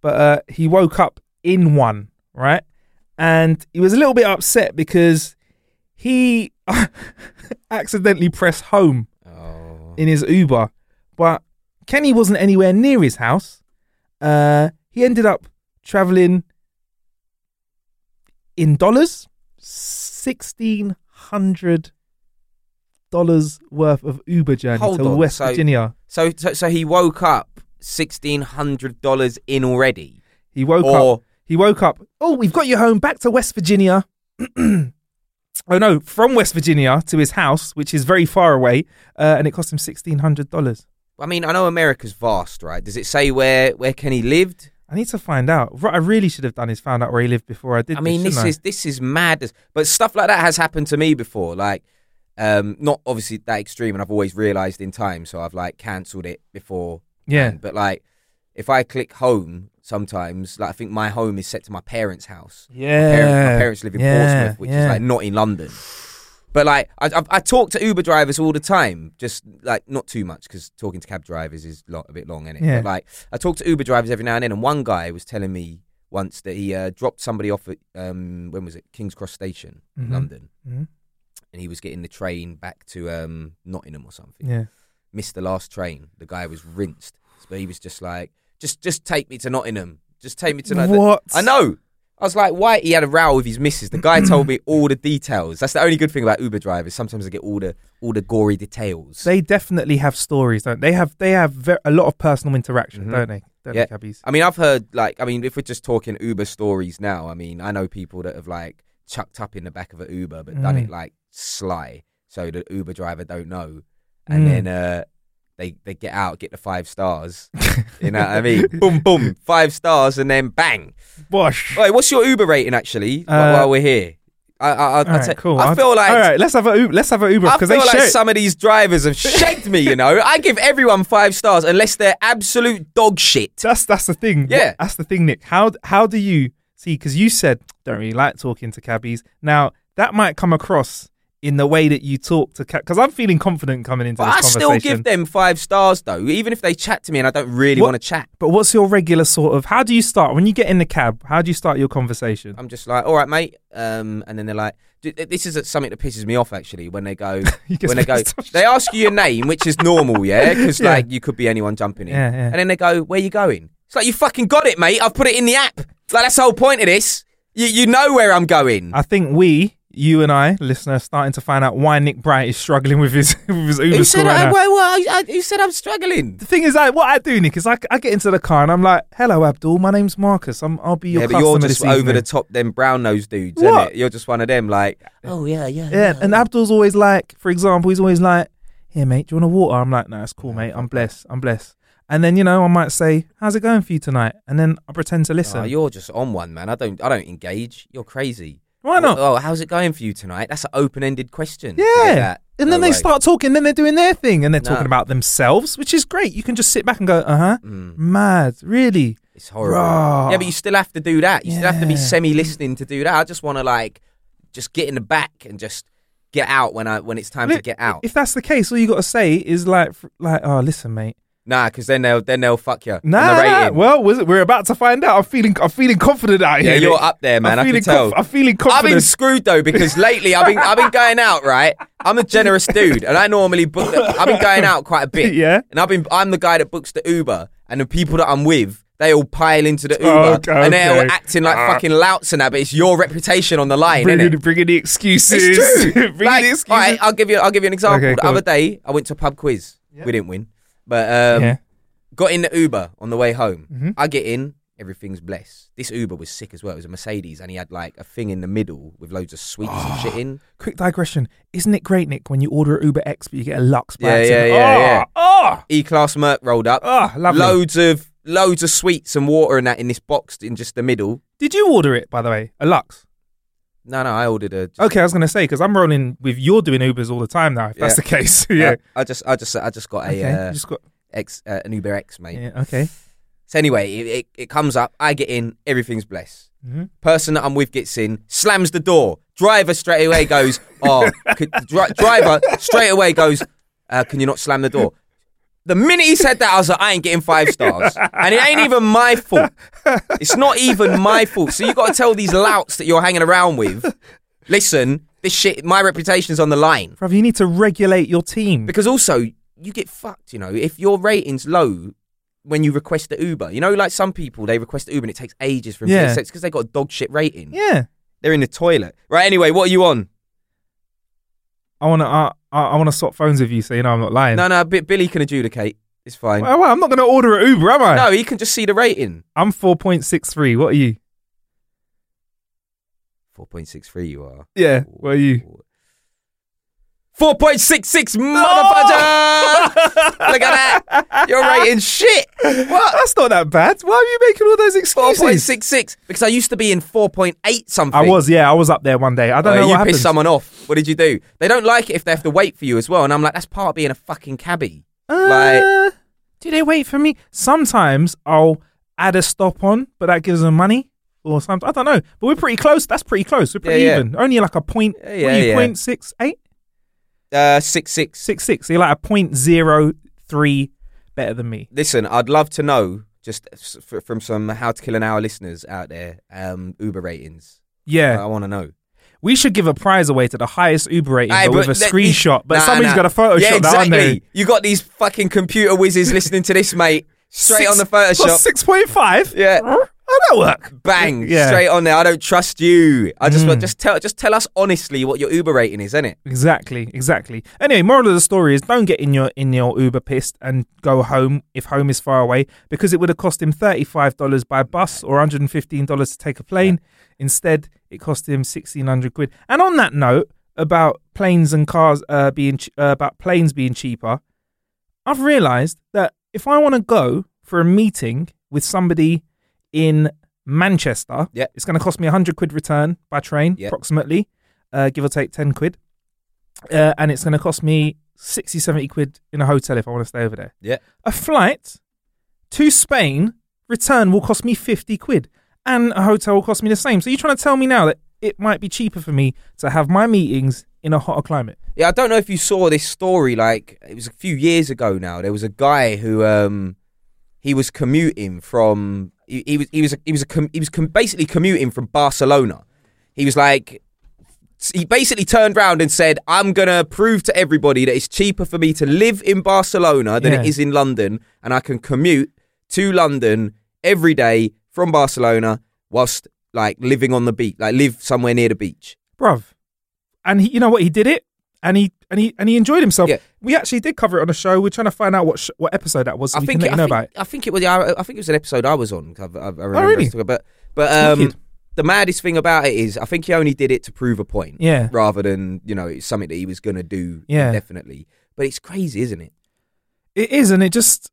but uh, he woke up in one, right? And he was a little bit upset because he [LAUGHS] accidentally pressed home Oh. in his Uber, but Kenny wasn't anywhere near his house. Uh, he ended up traveling in dollars, sixteen hundred dollars worth of Uber journey Hold to on, West so- Virginia. So, so, so he woke up sixteen hundred dollars in already, He woke or up. He woke up. Oh, we've got you home back to West Virginia. [CLEARS THROAT] oh no, from West Virginia to his house, which is very far away, uh, and it cost him sixteen hundred dollars. I mean, I know America's vast, right? Does it say where where Kenny lived? I need to find out. What I really should have done is found out where he lived before I did. I mean, this I? is this is mad. But stuff like that has happened to me before. Like, um, not obviously that extreme, and I've always realised in time, so I've like cancelled it before. Yeah. But like, if I click home, sometimes like I think my home is set to my parents' house. yeah. My, parents, my parents live in yeah, Portsmouth, which yeah. is like not in London. But like, I, I, I talk to Uber drivers all the time, just like not too much because talking to cab drivers is lot, a bit long, isn't it? Yeah. But like, I talk to Uber drivers every now and then, and one guy was telling me once that he uh, dropped somebody off at um, when was it King's Cross Station, in Mhm. London, Mhm. and he was getting the train back to um, Nottingham or something. Yeah. Missed the last train. The guy was rinsed, but he was just like, just just take me to Nottingham. Just take me to Nottingham. What? I know. I was like, why? He had a row with his missus. The guy told me all the details. That's the only good thing about Uber drivers. Sometimes they get all the all the gory details. They definitely have stories, don't they? They have they have ver- a lot of personal interaction, Mhm. don't they? Don't Yeah. they. I mean, I've heard like, I mean, if we're just talking Uber stories now, I mean, I know people that have like chucked up in the back of an Uber, but done Mm. it like sly, so the Uber driver don't know, and Mm. then uh, they they get out, get the five stars. [LAUGHS] you know what I mean? [LAUGHS] boom, boom, five stars, and then bang. Bosh. Wait, what's your Uber rating actually? Uh, while we're here, I I, I, right, I, cool. I feel like all right. Let's have a Uber, let's have a Uber I because feel they like share. some of these drivers have [LAUGHS] shagged me. You know, I give everyone five stars unless they're absolute dog shit. That's that's the thing. Yeah. That's the thing, Nick. How how do you see? Because you said don't really like talking to cabbies. Now that might come across in the way that you talk to. Because I'm feeling confident coming into But this I still give them five stars though, even if they chat to me and I don't really want to chat. But what's your regular sort of? How do you start when you get in the cab? How do you start your conversation? I'm just like, all right, mate. Um, and then they're like, this is something that pisses me off actually. When they go, [LAUGHS] when they go, they ask you your name, which is normal, yeah, because [LAUGHS] Yeah. like you could be anyone jumping in. Yeah, yeah. And then they go, where are you going? It's like you fucking got it, mate. I've put it in the app. Like that's the whole point of this. You you know where I'm going. I think we, you and I, listener, starting to find out why Nick Bright is struggling with his [LAUGHS] with his Uber Who score said, right I, now. why- why- I- who said I'm struggling? The thing is, like, what I do, Nick, is I, I get into the car and I'm like, "Hello, Abdul. My name's Marcus. I'm, I'll be your yeah, but customer you're just over the top, them brown nosed dudes, What? isn't it? You're just one of them, like, oh yeah, yeah, Yeah, and Abdul's always like, for example, he's always like, "Here, mate, do you want a water?" I'm like, "No, it's cool, mate. I'm blessed. I'm blessed." And then you know, I might say, "How's it going for you tonight?" And then I pretend to listen. Oh, you're just on one, man. I don't, I don't engage. You're crazy. Why not? Oh, how's it going for you tonight? That's an open-ended question. Yeah. And No then they way. start talking, then they're doing their thing, and they're No. talking about themselves, which is great. You can just sit back and go, "Uh huh." Mm, Mad, really? it's horrible. Rah. Yeah, but you still have to do that. You still have to be semi-listening to do that. I just want to like, just get in the back and just get out when I when it's time to get out. If that's the case, all you got to say is like, like, "Oh, listen, mate." Nah, because then they'll then they'll fuck you. Nah, nah, well, was it- we're about to find out. I'm feeling, I'm feeling confident out here. yeah, you're up there, man. I'm I can feeling, tell. conf- I'm feeling confident. I've been screwed though because lately I've been I've been going out right. I'm a generous [LAUGHS] dude, and I normally book. The, I've been going out quite a bit. [LAUGHS] Yeah. and I've been I'm the guy that books the Uber, and the people that I'm with, They all pile into the Uber Oh, Okay, and they're all acting like Ah. fucking louts and that, but it's your reputation on the line, Bringing, innit? bringing the excuses. It's true. [LAUGHS] bringing like, the excuses. all right, I'll give you. I'll give you an example. Okay, the other day, I went to a pub quiz. We didn't win, but um, yeah. got in the Uber on the way home. Mhm. I get in, everything's blessed. This Uber was sick as well. It was a Mercedes, and he had like a thing in the middle with loads of sweets and shit in. Quick digression. Isn't it great, Nick, when you order an Uber X but you get a Lux by Yeah, accident? yeah, yeah, oh, yeah. Oh, E class Merc rolled up. oh, lovely. loads of loads of sweets and water and that in this box in just the middle. Did you order it, by the way? A Lux? No, no, I ordered a. Okay, I was going to say, because I'm rolling with you're doing Ubers all the time now, if that's the case. [LAUGHS] yeah. I, I just, I just, I just got a okay. uh, you just got, X, uh, an Uber X, mate. yeah, okay. So anyway, it, it, it comes up. I get in. Everything's blessed. Mhm. Person that I'm with gets in, slams the door. Driver straight away goes, "Oh, [LAUGHS] could, dri- driver straight away goes, uh, can you not slam the door?" The minute he said that, I was like, "I ain't getting five stars," and it ain't even my fault. It's not even my fault. So you got to tell these louts that you're hanging around with, listen, this shit, my reputation's on the line. Bruv, you need to regulate your team. Because also, you get fucked, you know, if your rating's low when you request the Uber. You know, like some people, they request the Uber and it takes ages for them Yeah. to It's because they got a dog shit rating. yeah. They're in the toilet. Right, anyway, what are you on? I want to uh, I, I want to swap phones with you so you know I'm not lying. No, no, B- Billy can adjudicate. It's fine. Well, well, I'm not going to order an Uber, am I? No, he can just see the rating. I'm 4.63. What are you? 4.63 you are. Yeah. What are you? 4.66 motherfucker! [LAUGHS] Look at that. You're rating's shit. What? That's not that bad. Why are you making all those excuses? 4.66 because I used to be in 4.8 something. I was, yeah, I was up there one day. I don't Oh, know you what happened. pissed someone off. What did you do? They don't like it if they have to wait for you as well. And I'm like, that's part of being a fucking cabbie. like- Uh, do they wait for me? Sometimes I'll add a stop on, but that gives them money. Or something. I don't know. But we're pretty close. That's pretty close. We're pretty Yeah, yeah. even. Only like a point. Yeah, what yeah, are you, yeah. point six eight? Uh, six six. Six six. So you're like a point zero three better than me. Listen, I'd love to know just s- f- from some How to Kill an Hour listeners out there, um, Uber ratings. Yeah. I want to know. We should give a prize away to the highest Uber rating, Aye, but with a let- screenshot. But Nah, somebody's nah. got a Photoshop Yeah, that, aren't they? exactly. You got these fucking computer whizzes listening to this, mate. Straight Six- on the Photoshop. Six point five. Yeah. How that work? Bang, Yeah. straight on there. I don't trust you. I just Mm. want just tell just tell us honestly what your Uber rating is, innit? Exactly, exactly. Anyway, moral of the story is don't get in your in your Uber pissed and go home if home is far away because it would have cost him thirty five dollars by bus or one hundred and fifteen dollars to take a plane. Instead, it cost him sixteen hundred quid. And on that note about planes and cars uh, being ch- uh, about planes being cheaper, I've realised that if I want to go for a meeting with somebody in Manchester, Yeah. it's going to cost me 100 quid return by train, Yeah. approximately, uh, give or take 10 quid. Uh, and it's going to cost me 60, 70 quid in a hotel if I want to stay over there. Yeah. A flight to Spain, return will cost me 50 quid. And a hotel will cost me the same. So you're trying to tell me now that it might be cheaper for me to have my meetings in a hotter climate? Yeah, I don't know if you saw this story. Like it was a few years ago now. There was a guy who um he was commuting from he, he was he was a, he was a he was com, basically commuting from Barcelona. He was like he basically turned around and said, "I'm gonna prove to everybody that it's cheaper for me to live in Barcelona than Yeah. it is in London, and I can commute to London every day from Barcelona whilst like living on the beach, like live somewhere near the beach." bruv. And he, you know what? He did it, and he and he and he enjoyed himself. Yeah. We actually did cover it on the show. We're trying to find out what sh- what episode that was, so I we think can let it, you know I about it. I think it was. I, I think it was an episode I was on. I, I, I remember really? But but um, the maddest thing about it is, I think he only did it to prove a point, Yeah, rather than you know it's something that he was gonna do. Yeah. definitely. But it's crazy, isn't it? it is, and it just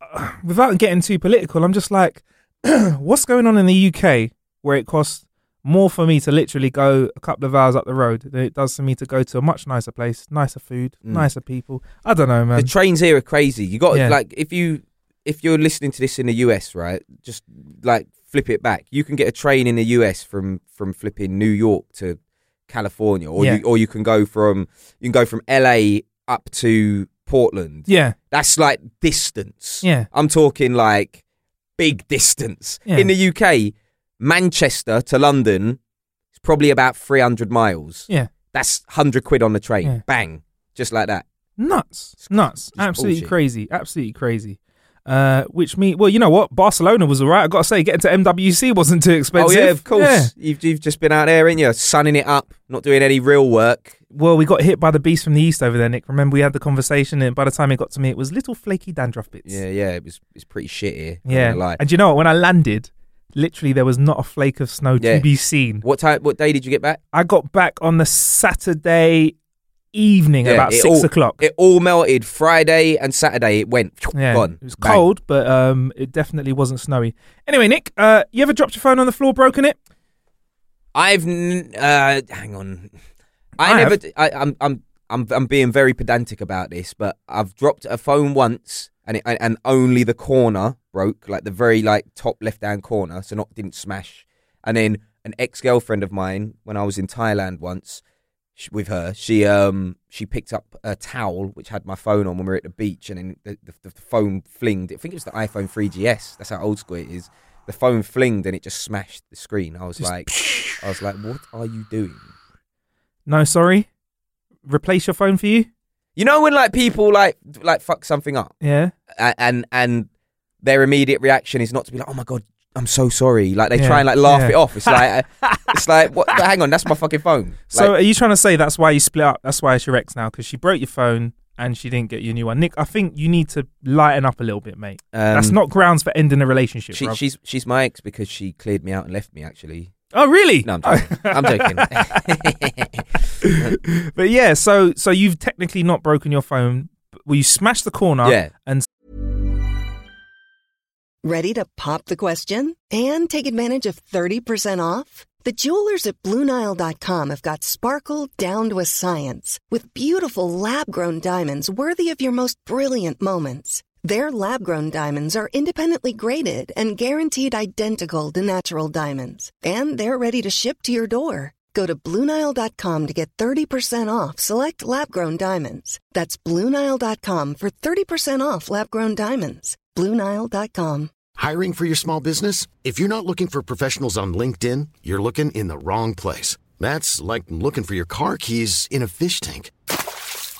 uh, without getting too political, I'm just like, [CLEARS THROAT] what's going on in the UK where it costs more for me to literally go a couple of hours up the road than it does for me to go to a much nicer place, nicer food, Mm. nicer people. I don't know, man. The trains here are crazy. You got Yeah. like if you if you're listening to this in the US, right? Just like flip it back. You can get a train in the US from from flipping New York to California, or Yeah. you or you can go from you can go from LA up to Portland. yeah, That's like distance. yeah, I'm talking like big distance. Yeah. In the UK, Manchester to London is probably about 300 miles. yeah. That's 100 quid on the train. Yeah. Bang. Just like that. nuts, nuts, absolutely bullshit. crazy, absolutely crazy. Uh, which mean, well, you know what? Barcelona was all right. I got to say, getting to MWC wasn't too expensive. Oh yeah, of course. Yeah. You've you've just been out there, ain't you? Sunning it up, not doing any real work. Well, we got hit by the beast from the east over there, Nick. Remember, we had the conversation, and by the time it got to me, it was little flaky dandruff bits. Yeah, yeah. It was it's pretty shit here. yeah. gonna. And you know what? When I landed, literally there was not a flake of snow Yeah. to be seen. What time? What day did you get back? I got back on the Saturday evening Yeah, about six all- o'clock. It all melted. Friday and Saturday, it went [TSK] yeah, gone. it was Bang. cold, but um, it definitely wasn't snowy. Anyway, Nick, uh, you ever dropped your phone on the floor, broken it? I've n- uh, hang on. I, I never. have. I, am I'm I'm I'm being very pedantic about this, but I've dropped a phone once, and it, and only the corner broke, like the very like top left hand corner, so not didn't smash. And then an ex girlfriend of mine, when I was in Thailand once sh with her, she um she picked up a towel which had my phone on when we were at the beach, and then the, the, the phone flinged. I think it was the iPhone 3GS. That's how old school it is. The phone flinged and it just smashed the screen. I was Just like, [LAUGHS] I was like, what are you doing? No, sorry. Replace your phone for you? You know when like people like like fuck something up Yeah. and and their immediate reaction is not to be like, oh my god, I'm so sorry. Like they Yeah, try and like laugh yeah. it off. It's like uh, [LAUGHS] it's like what? hang on, that's my fucking phone. So Like, are you trying to say that's why you split up? That's why it's your ex now because she broke your phone and she didn't get you a new one. Nick, I think you need to lighten up a little bit, mate. that's um, not grounds for ending a relationship. She, she's she's my ex because she cleared me out and left me. Actually, oh, really? no, I'm joking. I'm joking. [LAUGHS] [LAUGHS] but yeah, so so you've technically not broken your phone. but- Well, you smashed the corner. yeah, And Ready to pop the question and take advantage of 30% off? The jewelers at BlueNile.com have got sparkle down to a science with beautiful lab grown diamonds worthy of your most brilliant moments. Their lab grown diamonds are independently graded and guaranteed identical to natural diamonds, and they're ready to ship to your door. Go to BlueNile.com to get 30% off select lab grown diamonds. That's BlueNile.com for 30% off lab grown diamonds. BlueNile.com. Hiring for your small business? If you're not looking for professionals on LinkedIn, you're looking in the wrong place. That's like looking for your car keys in a fish tank.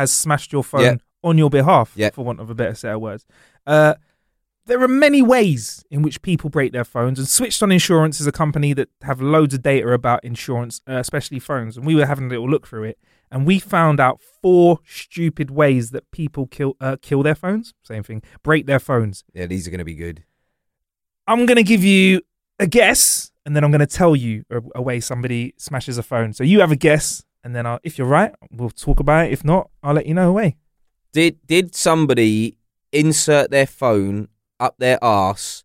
has smashed your phone Yeah. on your behalf, Yeah. for want of a better set of words. Uh, there are many ways in which people break their phones, and Switched on Insurance is a company that have loads of data about insurance, uh, especially phones. And we were having a little look through it, and we found out four stupid ways that people kill uh, kill their phones. Same thing, break their phones. yeah, these are gonna be good. I'm going to give you a guess, and then I'm going to tell you a, a way somebody smashes a phone. So you have a guess, and then I'll, if you're right, we'll talk about it. If not, I'll let you know away. Did did somebody insert their phone up their arse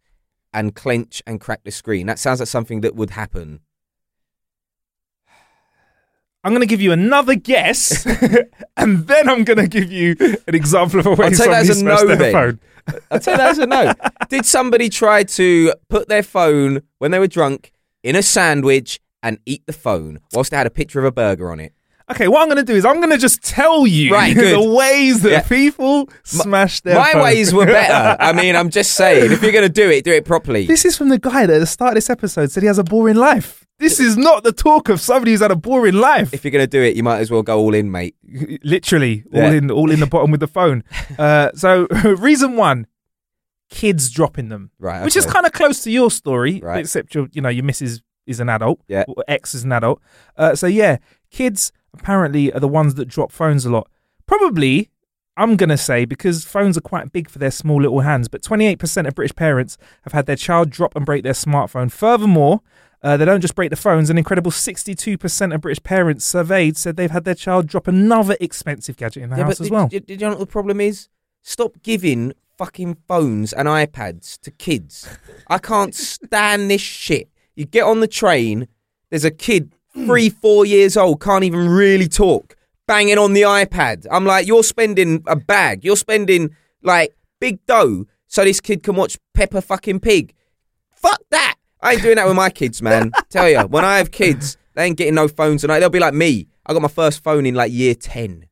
and clench and crack the screen? That sounds like something that would happen. I'm going to give you another guess, [LAUGHS] and then I'm going to give you an example of a way I'll take that as a no their then. phone. I'll tell you that as a no. [LAUGHS] Did somebody try to put their phone when they were drunk in a sandwich and eat the phone whilst they had a picture of a burger on it? Okay, what I'm going to do is I'm going to just tell you Right, [LAUGHS] the ways that Yeah. people smash their My phone. ways were better. [LAUGHS] I mean, I'm just saying, if you're going to do it, do it properly. This is from the guy that at the start of this episode said he has a boring life. This is not the talk of somebody who's had a boring life. If you're going to do it, you might as well go all in, mate. [LAUGHS] literally all Yeah. in all in the bottom with the phone. Uh, so reason one, kids dropping them, Right, which is kind of close to your story, Right. except your you know your missus is an adult, Yeah. or ex is an adult. Uh, so yeah, kids apparently are the ones that drop phones a lot. Probably I'm going to say because phones are quite big for their small little hands, but 28% of British parents have had their child drop and break their smartphone. Furthermore, uh, they don't just break the phones. An incredible 62% of British parents surveyed said they've had their child drop another expensive gadget in the house as did, well. Did, did you know what the problem is? Stop giving fucking phones and iPads to kids. I can't stand this shit. You get on the train, there's a kid, hmm. three, four years old, can't even really talk, banging on the iPad. I'm like, you're spending a bag, you're spending like big dough so this kid can watch Peppa fucking Pig. Fuck that. I ain't doing that with my kids, man. [LAUGHS] Tell you, when I have kids, they ain't getting no phones tonight. They'll be like me. I got my first phone in like year 10.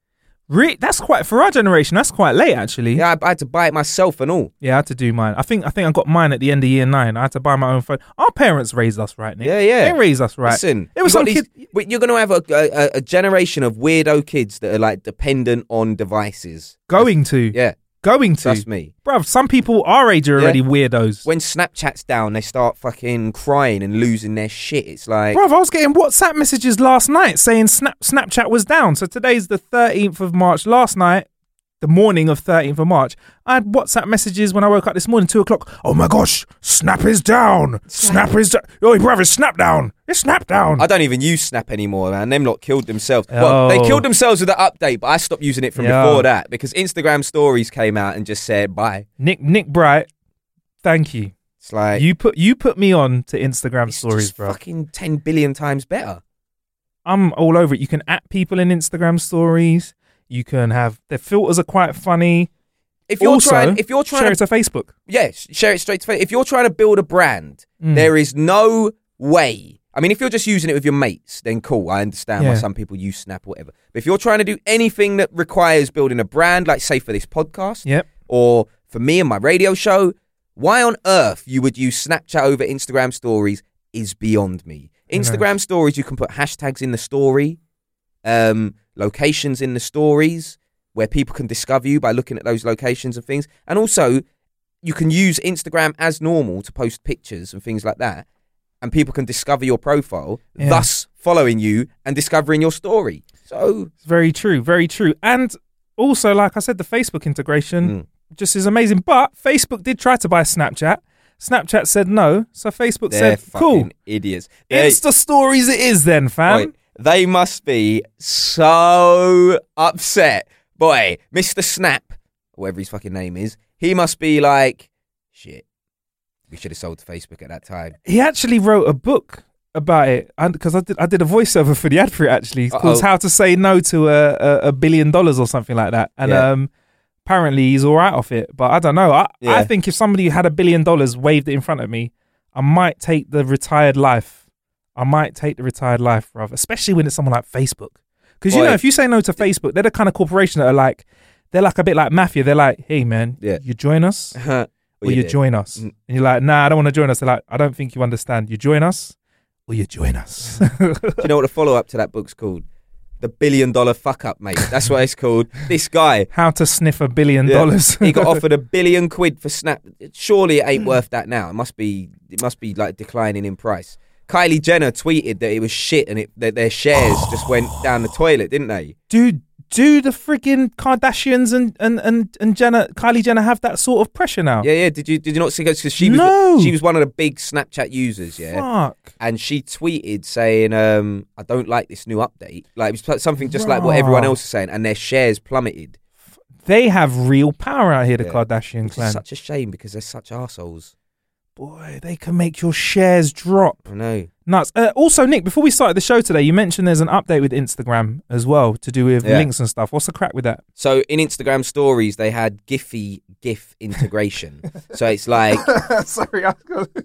Re- that's quite for our generation. That's quite late, actually. Yeah, I, I had to buy it myself and all. Yeah, I had to do mine. I think I think I got mine at the end of year nine. I had to buy my own phone. Our parents raised us right, Nick. Yeah, yeah. They raised us right. Listen, it was you these- kid. You're going to have a, a, a generation of weirdo kids that are like dependent on devices. Going to, Yeah, going to, trust me. bruv. Some people our age are Yeah. already weirdos. When Snapchat's down, they start fucking crying and losing their shit. It's like, Bruv, I was getting WhatsApp messages last night saying Snap Snapchat was down. So today's the 13th of March. Last night, the morning of 13th of March, I had WhatsApp messages when I woke up this morning, two o'clock. Oh my gosh, Snap is down. Snap is down. Oh, it's Snap down. It's Snap down. I don't even use Snap anymore, man. Them lot killed themselves. Well, they Oh. killed themselves with the update, but I stopped using it from Yeah. before that because Instagram stories came out and just said bye. Nick Nick Bright, thank you. It's like, you put you put me on to Instagram stories, bro. fucking 10 billion times better. I'm all over it. You can at people in Instagram stories. You can have their filters are quite funny. If you're also, trying, if you're trying share to it to Facebook. Yes, share it straight to Facebook. If you're trying to build a brand, Mm. there is no way. I mean, if you're just using it with your mates, then cool. I understand why some people use Snap or whatever. But if you're trying to do anything that requires building a brand, like say for this podcast, Yep. or for me and my radio show, why on earth you would use Snapchat over Instagram stories is beyond me. Instagram stories, you can put hashtags in the story, um, locations in the stories where people can discover you by looking at those locations and things. And also, you can use Instagram as normal to post pictures and things like that. And people can discover your profile, Yeah. thus following you and discovering your story. So, It's very true, very true. And also, like I said, the Facebook integration Mm. just is amazing. But Facebook did try to buy Snapchat. Snapchat said no, so Facebook they're said, "Cool, idiots. They- Insta stories it is then, fam." They must be so upset. Boy, Mr. Snap, whatever his fucking name is, he must be like, shit. We should have sold to Facebook at that time. He actually wrote a book about it because I did I did a voiceover for the ad for it actually It's called Uh-oh. "How to Say No to a, a, a Billion Dollars" or something like that. And Yeah. um, apparently he's all right off it, but I don't know. I Yeah. I think if somebody had a billion dollars waved it in front of me, I might take the retired life. I might take the retired life, bruv. Especially when it's someone like Facebook, because you Boy. know if you say no to Facebook, they're the kind of corporation that are like. They're like a bit like mafia. They're like, "Hey, man, Yeah. you join us, Well, [LAUGHS] or you, did. join us. Mm. And you're like, nah, I don't want to join us. They're like, I don't think you understand. You join us or you join us. [LAUGHS] Do you know what the follow up to that book's called? The Billion Dollar Fuck Up, mate. That's what it's called. [LAUGHS] This guy. How to sniff a billion Yeah. dollars. he got offered a billion quid for Snap. Surely it ain't worth that now. It must be. It must be like declining in price. Kylie Jenner tweeted that it was shit and it, that their shares [SIGHS] just went down the toilet, didn't they? Dude, do the friggin' Kardashians and, and, and, and Jenner, Kylie Jenner have that sort of pressure now? Yeah, yeah. Did you did you not see? Because she was No. she was one of the big Snapchat users, yeah. Fuck. And she tweeted saying, um, "I don't like this new update." Like it was something just like what everyone else is saying, and their shares plummeted. They have real power out here, the Yeah. Kardashian clan. is such a shame because they're such assholes. Boy, they can make your shares drop. I know. Nuts. Uh, also, Nick, before we started the show today, you mentioned there's an update with Instagram as well to do with Yeah. links and stuff. What's the crack with that? So in Instagram stories, they had Giphy GIF integration. [LAUGHS] so it's like, [LAUGHS] sorry, I,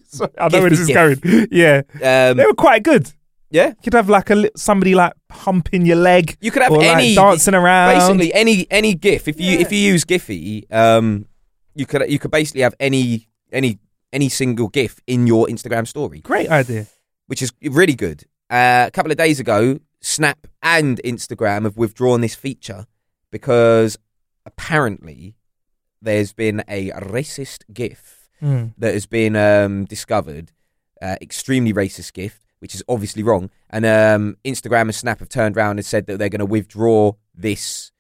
sorry, I know where this is going. [LAUGHS] Yeah, um, they were quite good. yeah, You could have like a somebody like humping your leg. you could have or like any dancing around. basically any any GIF. If you Yeah. if you use Giphy, um, you could you could basically have any any any single GIF in your Instagram story. Great idea. which is really good. Uh, a couple of days ago, Snap and Instagram have withdrawn this feature because apparently there's been a racist GIF Mm. that has been um, discovered, uh, extremely racist GIF, which is obviously wrong. And um, Instagram and Snap have turned around and said that they're going to withdraw this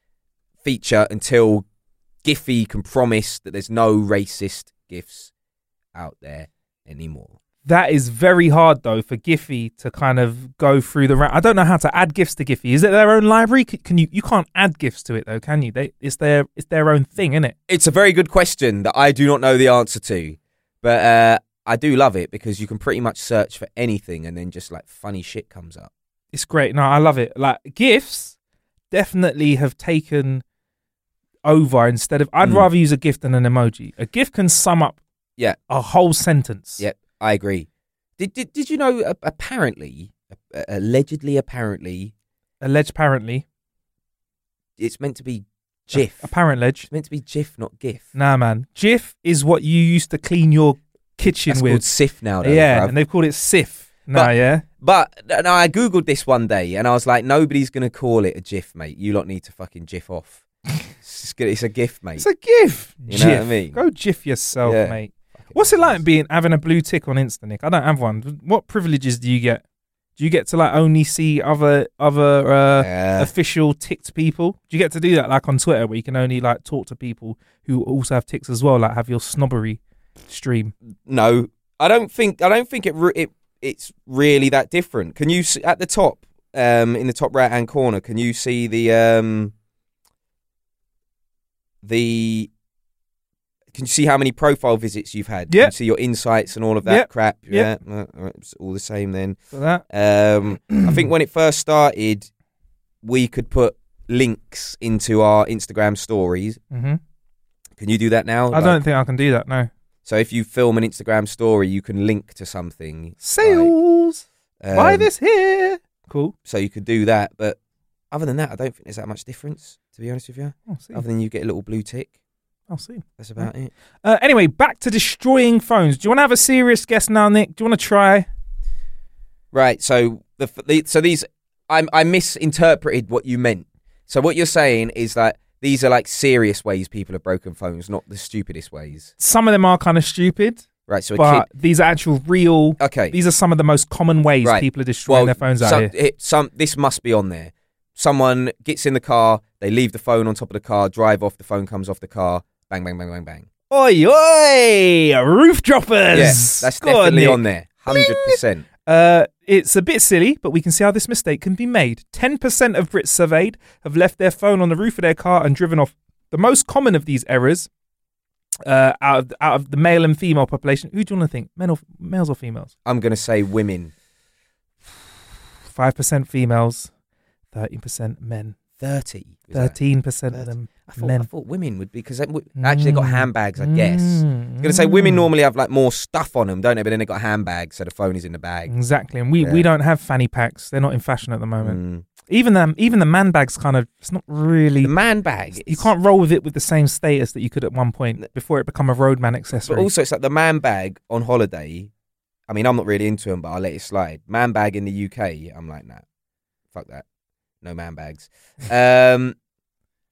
feature until Giphy can promise that there's no racist gifs out there anymore. That is very hard though for Giphy to kind of go through the. Ra- I don't know how to add gifts to Giphy. Is it their own library? C- Can you? You can't add gifts to it though, can you? They, it's their it's their own thing, isn't it? It's a very good question that I do not know the answer to, but uh, I do love it because you can pretty much search for anything and then just like funny shit comes up. It's great. No, I love it. Like gifts, definitely have taken over instead of. I'd Mm. rather use a gift than an emoji. A gift can sum up Yeah. a whole sentence. Yep, I agree. Did did, did you know? Uh, apparently, uh, allegedly, apparently, Alleged, apparently. it's meant to be GIF. Apparent ledge. It's meant to be GIF, not GIF. Nah, man. Jif is what you used to clean your kitchen That's with. called Cif now. Though, yeah, bruv. and they've called it Cif. Nah, But- yeah. But no, I googled this one day and I was like, nobody's gonna call it a GIF, mate. You lot need to fucking GIF off. [LAUGHS] it's, it's a GIF, mate. It's a GIF. You know what I mean? Go GIF yourself, Yeah. mate. What's it like being having a blue tick on Insta, Nick? I don't have one. What privileges do you get? Do you get to like only see other other uh, Yeah. official ticked people? Do you get to do that like on Twitter where you can only like talk to people who also have ticks as well, like have your snobbery stream? no, I don't think. I don't think it. Re- it it's really that different. Can you see at the top, um, in the top right hand corner? Can you see the um, the can you see how many profile visits you've had? Can Yeah. you see your insights and all of that Yep. crap? Yep. Yeah, it's all the same then. For that, Um, I think when it first started, we could put links into our Instagram stories. hmm Can you do that now? I Like, don't think I can do that. No So if you film an Instagram story, you can link to something. sales. like, Buy um, this here. Cool. So you could do that, but other than that, I don't think there's that much difference. To be honest with you, I'll other than you get a little blue tick, I'll see. that's about it. Uh, anyway, back to destroying phones. Do you want to have a serious guest now, Nick? Do you want to try? Right. So the, the so these I I misinterpreted what you meant. So what you're saying is that these are like serious ways people have broken phones, not the stupidest ways. Some of them are kind of stupid, Right. So but kid. these are actual real. Okay. These are some of the most common ways Right. people are destroying their phones out some, here. It, some this must be on there. Someone gets in the car, they leave the phone on top of the car, drive off, the phone comes off the car, bang, bang, bang, bang, bang. Oi, oi! Roof droppers! Yeah, that's Go on, definitely Nick. on there, hundred percent. Uh, it's a bit silly, but we can see how this mistake can be made. 10% of Brits surveyed have left their phone on the roof of their car and driven off. The most common of these errors uh, out, of, out of the male and female population, who do you want to think? Men or, males or females? I'm gonna say women. 5% females, 13% men, Thirty. was that? 13% of them I thought, I men. thought women would be because they, actually they got Mm. handbags. I guess. I'm gonna say women normally have like more stuff on them, don't they? But then they got handbags, so the phone is in the bag. Exactly, and we, we don't have fanny packs. They're not in fashion at the moment. Mm. Even the even the man bags kind of it's not really. The man bag. you it's- can't roll with it with the same status that you could at one point before it become a roadman accessory. But also, it's like the man bag on holiday. I mean, I'm not really into them, but I'll let it slide. Man bag in the UK, I'm like, nah, fuck that. No man bags. Um,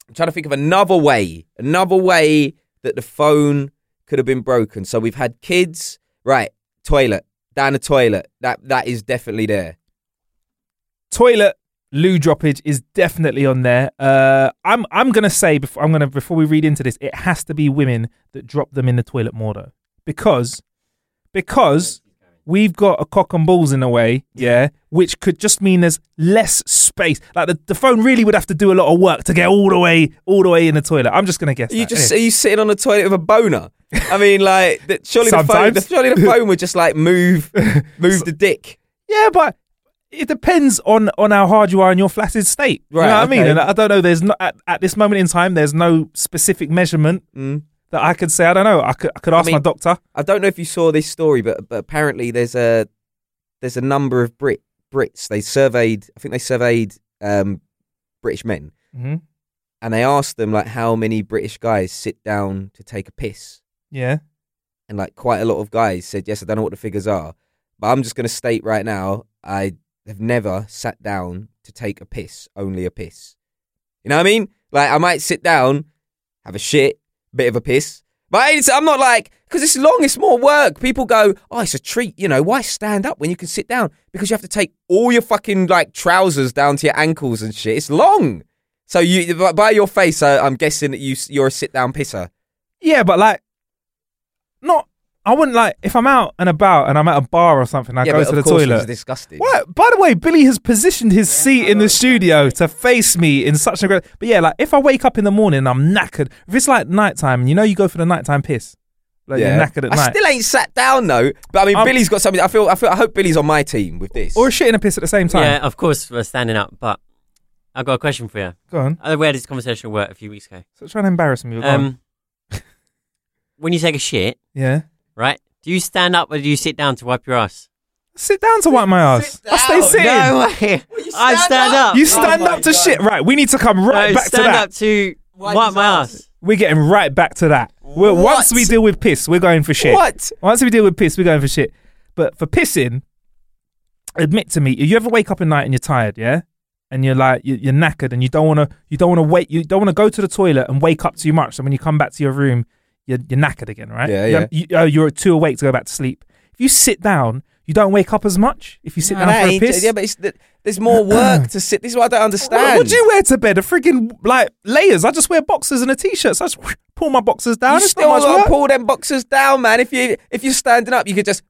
I'm trying to think of another way, another way that the phone could have been broken. So we've had kids, right? Toilet, down the toilet. That that is definitely there. toilet loo droppage is definitely on there. Uh, I'm I'm gonna say before I'm gonna before we read into this, it has to be women that drop them in the toilet more though, because because we've got a cock and balls in a way, yeah, which could just mean there's less space. Like the, the phone really would have to do a lot of work to get all the way all the way in the toilet. I'm just gonna guess. You that. just Anyway. are you sitting on the toilet with a boner? I mean, like that- surely the phone, Sometimes. surely the phone would just like move, [LAUGHS] move the dick. Yeah, but it depends on on how hard you are in your flaccid state. You Right, know what I mean? And I don't know. There's not at, at this moment in time. There's no specific measurement Mm. That I could say. I don't know. I could I could ask mean- my doctor. I don't know if you saw this story, but, but apparently there's a there's a number of Brit Brits. They surveyed, I think they surveyed um, British men, hmm and they asked them like how many British guys sit down to take a piss, Yeah. and like quite a lot of guys said yes. I don't know what the figures are, but I'm just going to state right now, I have never sat down to take a piss, only a piss. You know what I mean? Like I might sit down, have a shit, bit of a piss. But I'm not like because it's long, it's more work. People go, oh, it's a treat. You know, why stand up when you can sit down? Because you have to take all your fucking like trousers down to your ankles and shit. It's long. So you, by- by your face, uh, I'm guessing that you, you're a sit down pisser. Yeah, but like, not. I wouldn't like if I'm out and about and I'm at a bar or something. I yeah, go but to the of course it was toilet. disgusting. What? By the way, Billy has positioned his seat in the studio to face me in such a great. But yeah, like if I wake up in the morning, and I'm knackered. If it's like nighttime, and you know you go for the nighttime piss, like you're knackered at night. I night, still ain't sat down though. But I mean, I'm- Billy's got something. I feel. I feel. I hope Billy's on my team with this. or a shit and a piss at the same time. Yeah, of course we're standing up, but I've got a question for you. Go on. We had this conversation at work a few weeks ago. So trying to embarrass me. Go on. Um, [LAUGHS] when you take a shit, yeah. Right? Do you stand up or do you sit down to wipe your ass? Sit down to wipe my ass. I stay sitting. No way. [LAUGHS] I stand up. You stand Oh my up to God. shit. Right, we need to come right No, back to stand that. up to Wipe wipe, his my ass. ass. We're getting right back to that. We're, once we deal with piss, we're going for shit. What? Once we deal with piss, we're going for shit. But for pissing, admit to me, you ever wake up at night and you're tired, yeah, and you're like you- you're knackered and you don't want to you don't want to wait you don't want to go to the toilet and wake up too much. So when you come back to your room, you're, you're knackered again, right? Yeah, you're, yeah. You, uh, you're too awake to go back to sleep. If you sit down, you don't wake up as much. If you sit No, down for a piss, Yeah, but it's, there's more [CLEARS THROAT] work to sit. This is what I don't understand. what do you wear to bed? A friggin' like layers. I just wear boxers and a t-shirt. So I just [LAUGHS] pull my boxers down. You It's still gotta pull them boxers down, man. If you if you're standing up, you could just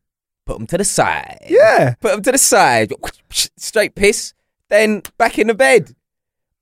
put them to the side. Yeah. put them to the side. [LAUGHS] Straight piss. Then back in the bed.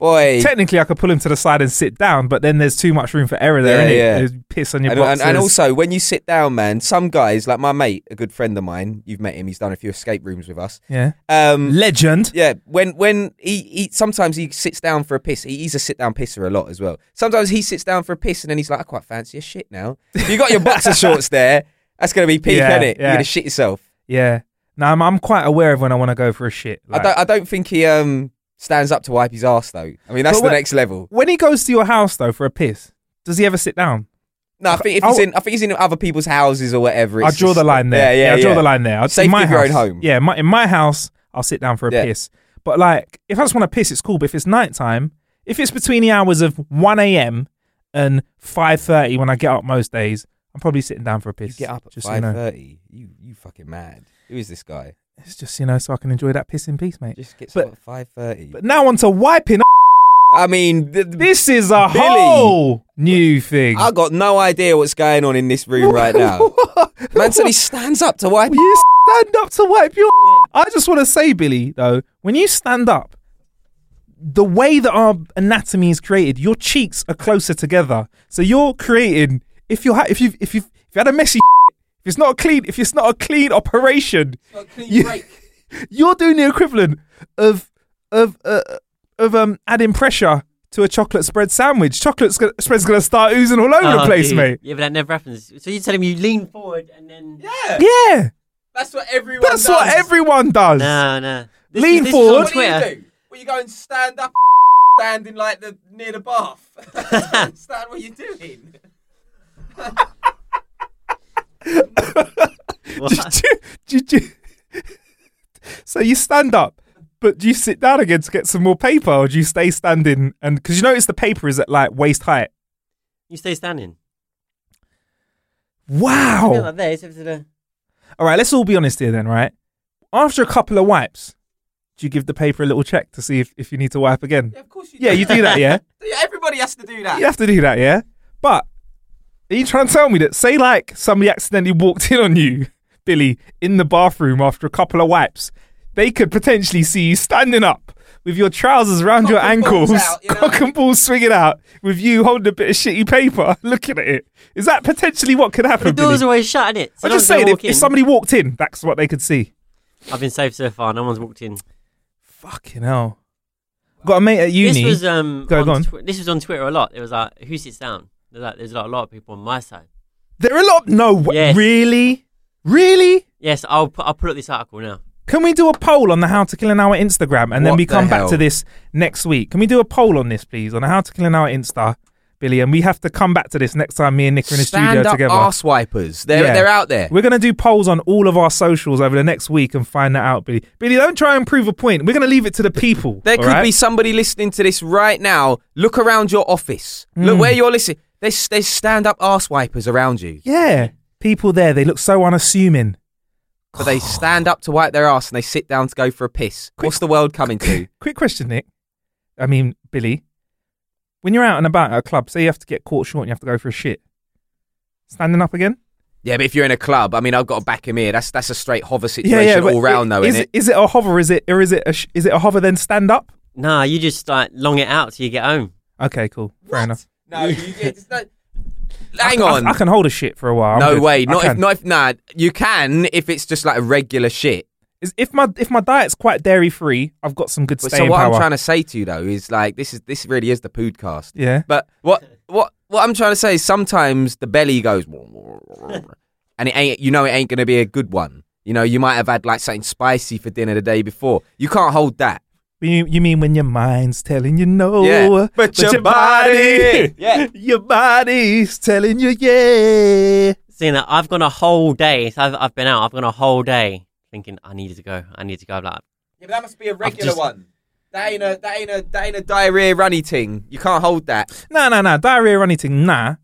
Boy, Technically, I could pull him to the side and sit down, but then there's too much room for error there, Yeah, yeah. Piss on your and, and, and also when you sit down, man, some guys like my mate, a good friend of mine. You've met him. He's done a few escape rooms with us. yeah, Um, legend. Yeah, when when he, he sometimes he sits down for a piss. He, he's a sit down pisser a lot as well. Sometimes he sits down for a piss and then he's like, I quite fancy a shit now. You got your boxer [LAUGHS] shorts there, that's gonna be peak, Yeah, isn't it? yeah. You're gonna shit yourself. Yeah. Now I'm, I'm quite aware of when I want to go for a shit. I don't I don't think he um stands up to wipe his ass though. I mean that's But the when- next level. when he goes to your house though for a piss, does he ever sit down? No, I think if I'll- he's in I think he's in other people's houses or whatever. I it's draw just- the line there. Yeah, yeah, I draw yeah. the line there. I'd Safety in my of your house, own home. Yeah, my, in my house, I'll sit down for a Yeah. piss. But like, if I just want to piss, it's cool. But if it's nighttime, if it's between the hours of one a.m. and five thirty when I get up most days, I'm probably sitting down for a You piss. get up at just so you five know. thirty. You you fucking mad. Who is this guy? It's just you know, so I can enjoy that piss in peace, mate. Just gets But- up at five thirty. But now on to wiping. I mean, th- th- This is a Billy. whole new thing. I got no idea what's going on in this room right now. [LAUGHS] Man said he stands up to wipe. you stand up to wipe your. I just want to say, Billy, though, when you stand up, the way that our anatomy is created, your cheeks are closer together. So you're creating. If you're ha- if you if you if you had a messy, if it's not a clean, if it's not a clean operation, you, [LAUGHS] you're doing the equivalent of of uh, of um adding pressure to a chocolate spread sandwich. Chocolate spread's gonna start oozing all over the Oh, place, dude. mate. Yeah, but that never happens. So you tell him you lean forward and then. Yeah, yeah. That's what everyone. that's what everyone does. No, no. This Lean is, forward. Is What do you Twitter. do? Well, you go and stand up, standing like the near the bath. [LAUGHS] Understand what you're doing? [LAUGHS] What? Do you- do you- so you stand up, but do you sit down again to get some more paper, or do you stay standing? And because you notice the paper is at like waist height. You stay standing. Wow. Like there. It's up to the- All right, let's all be honest here then, right? After a couple of wipes, do you give the paper a little check to see if, if you need to wipe again? Yeah, of course you. Yeah, you do that, [LAUGHS] yeah. Yeah, Everybody has to do that. You have to do that, yeah. But are you trying to tell me that, say, like somebody accidentally walked in on you, [LAUGHS] Billy, in the bathroom after a couple of wipes, they could potentially see you standing up with your trousers around Cock your ankles, out, you know? cock and balls swinging out, with you holding a bit of shitty paper, [LAUGHS] looking at it. Is that potentially what could happen? The door's Billy? always shut, innit? I'm just saying, if, if somebody walked in, that's what they could see. I've been safe so far. No one's walked in. Fucking hell. Got a mate at uni. This was um. Go- on on. Twi- this was on Twitter a lot. It was like, who sits down? There's like, there's like a lot of people on my side. there are a lot. No, w- Yes. really, really. Yes, I'll put, I'll put up this article now. Can we do a poll on the How to Kill an Hour Instagram and then What we the come back hell? to this next week? Can we do a poll on this, please, on the How to Kill an Hour Insta, Billy? And we have to come back to this next time me and Nick are in the Stand studio up together. arse wipers. They're Yeah. they're out there. We're going to do polls on all of our socials over the next week and find that out, Billy. Billy, don't try and prove a point. We're going to leave it to the people. There could right? be somebody listening to this right now. Look around your office. Look Mm. where you're listening. There's there's stand up arse wipers around you. Yeah. People there, they look so unassuming. But they stand up to wipe their ass and they sit down to go for a piss. What's the world coming to? [COUGHS] Quick question, Nick. I mean, Billy. when you're out and about at a club, say you have to get caught short and you have to go for a shit, standing up again. Yeah, but if you're in a club, I mean, I've got to back him here. That's that's a straight hover situation but all round, though, is isn't it? Is it a hover? Is it or is it a sh- is it a hover then stand up? Nah, you just like long it out till you get home. Okay, cool, fair enough. No, you get. Just don't- I [LAUGHS] Hang I- on. I, can hold a shit for a while. I'm no good. way. I Not if, can. not if. Nah, you can if it's just like a regular shit. Is- if my if my diet's quite dairy free, I've got some good But staying so what power. I'm trying to say to you though is like this is this really is the podcast. yeah, But what what what I'm trying to say is sometimes the belly goes [LAUGHS] and it ain't you know it ain't gonna be a good one. You know, you might have had like something spicy for dinner the day before. You can't hold that. You, you mean when your mind's telling you no, Yeah, but your body- [LAUGHS] Yeah. your body's telling you yeah. Seeing that I've gone a whole day. So I've, I've been out. I've gone a whole day thinking I needed to go. I need to go. I'm like, Yeah, but that must be a regular just- one. That ain't a that ain't a that ain't a diarrhea runny thing. You can't hold that. No, no, no, diarrhea or anything, nah.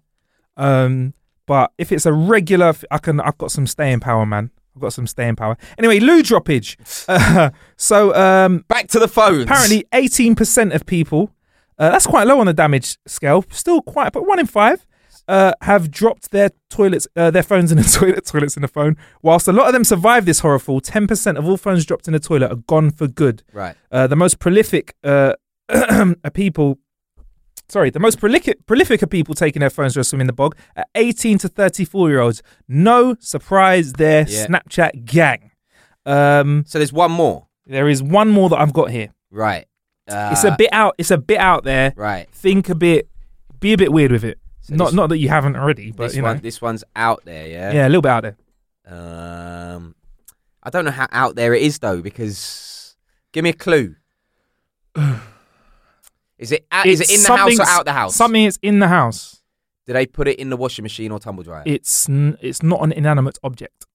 Um, but if it's a regular, I can. I've got some staying power, man. I've got some staying power. Anyway, loo droppage. [LAUGHS] Uh, so um, Back to the phones. apparently, eighteen percent of people. Uh, that's quite low on the damage scale. Still quite, but one in five uh, have dropped their toilets, uh, their phones in the [LAUGHS] toilet, toilets in the phone. Whilst a lot of them survive this horror fall, ten percent of all phones dropped in the toilet are gone for good. Right. Uh, the most prolific uh, [CLEARS THROAT] are people. Sorry, the most prolific, prolific are people taking their phones to a swim in the bog are 18 to 34 year olds. No surprise there, Yeah. Snapchat gang. Um, So there's one more. there is one more that I've got here. Right. Uh, it's a bit out. It's a bit out there. Right. Think a bit. Be a bit weird with it. So not this- not that you haven't already, but this you know. one this one's out there, yeah. yeah, a little bit out there. Um, I don't know how out there it is though, because give me a clue. [SIGHS] [SIGHS] is it out, is it in the house or out the house? Something is in the house. Did they put it in the washing machine or tumble dryer? It's n- it's not an inanimate object.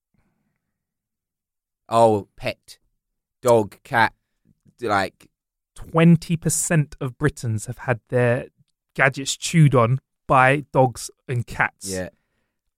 oh, pet, dog, cat, like Twenty percent of Britons have had their gadgets chewed on by dogs and cats. yeah.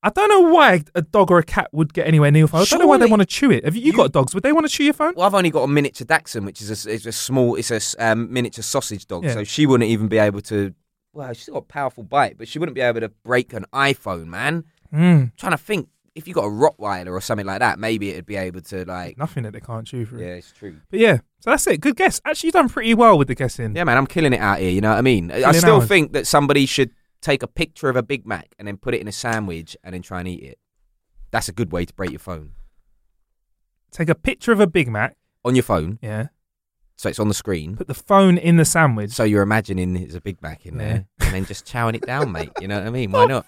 I don't know why a dog or a cat would get anywhere near your phone. I don't know why they Surely- want to chew it. Have you, you got dogs? Would they want to chew your phone? Well, I've only got a miniature Dachshund, which is a, it's a small, it's a um, miniature sausage dog. Yeah. So she wouldn't even be able to. Well, she's got a powerful bite, but she wouldn't be able to break an iPhone, man. Mm, trying to think if you got a Rottweiler or something like that, maybe it'd be able to like. nothing that they can't chew through. Yeah, it's true. But yeah, so that's it. Good guess. Actually, you've done pretty well with the guessing. Yeah, man, I'm killing it out here. You know what I mean? I Killing still hours. think that somebody should take a picture of a Big Mac and then put it in a sandwich and then try and eat it. That's a good way to break your phone Take a picture of a Big Mac. on your phone, Yeah. so it's on the screen. Put the phone in the sandwich. So you're imagining there's a Big Mac in Yeah. there, and then just chowing it down, mate. You know what I mean? Why not?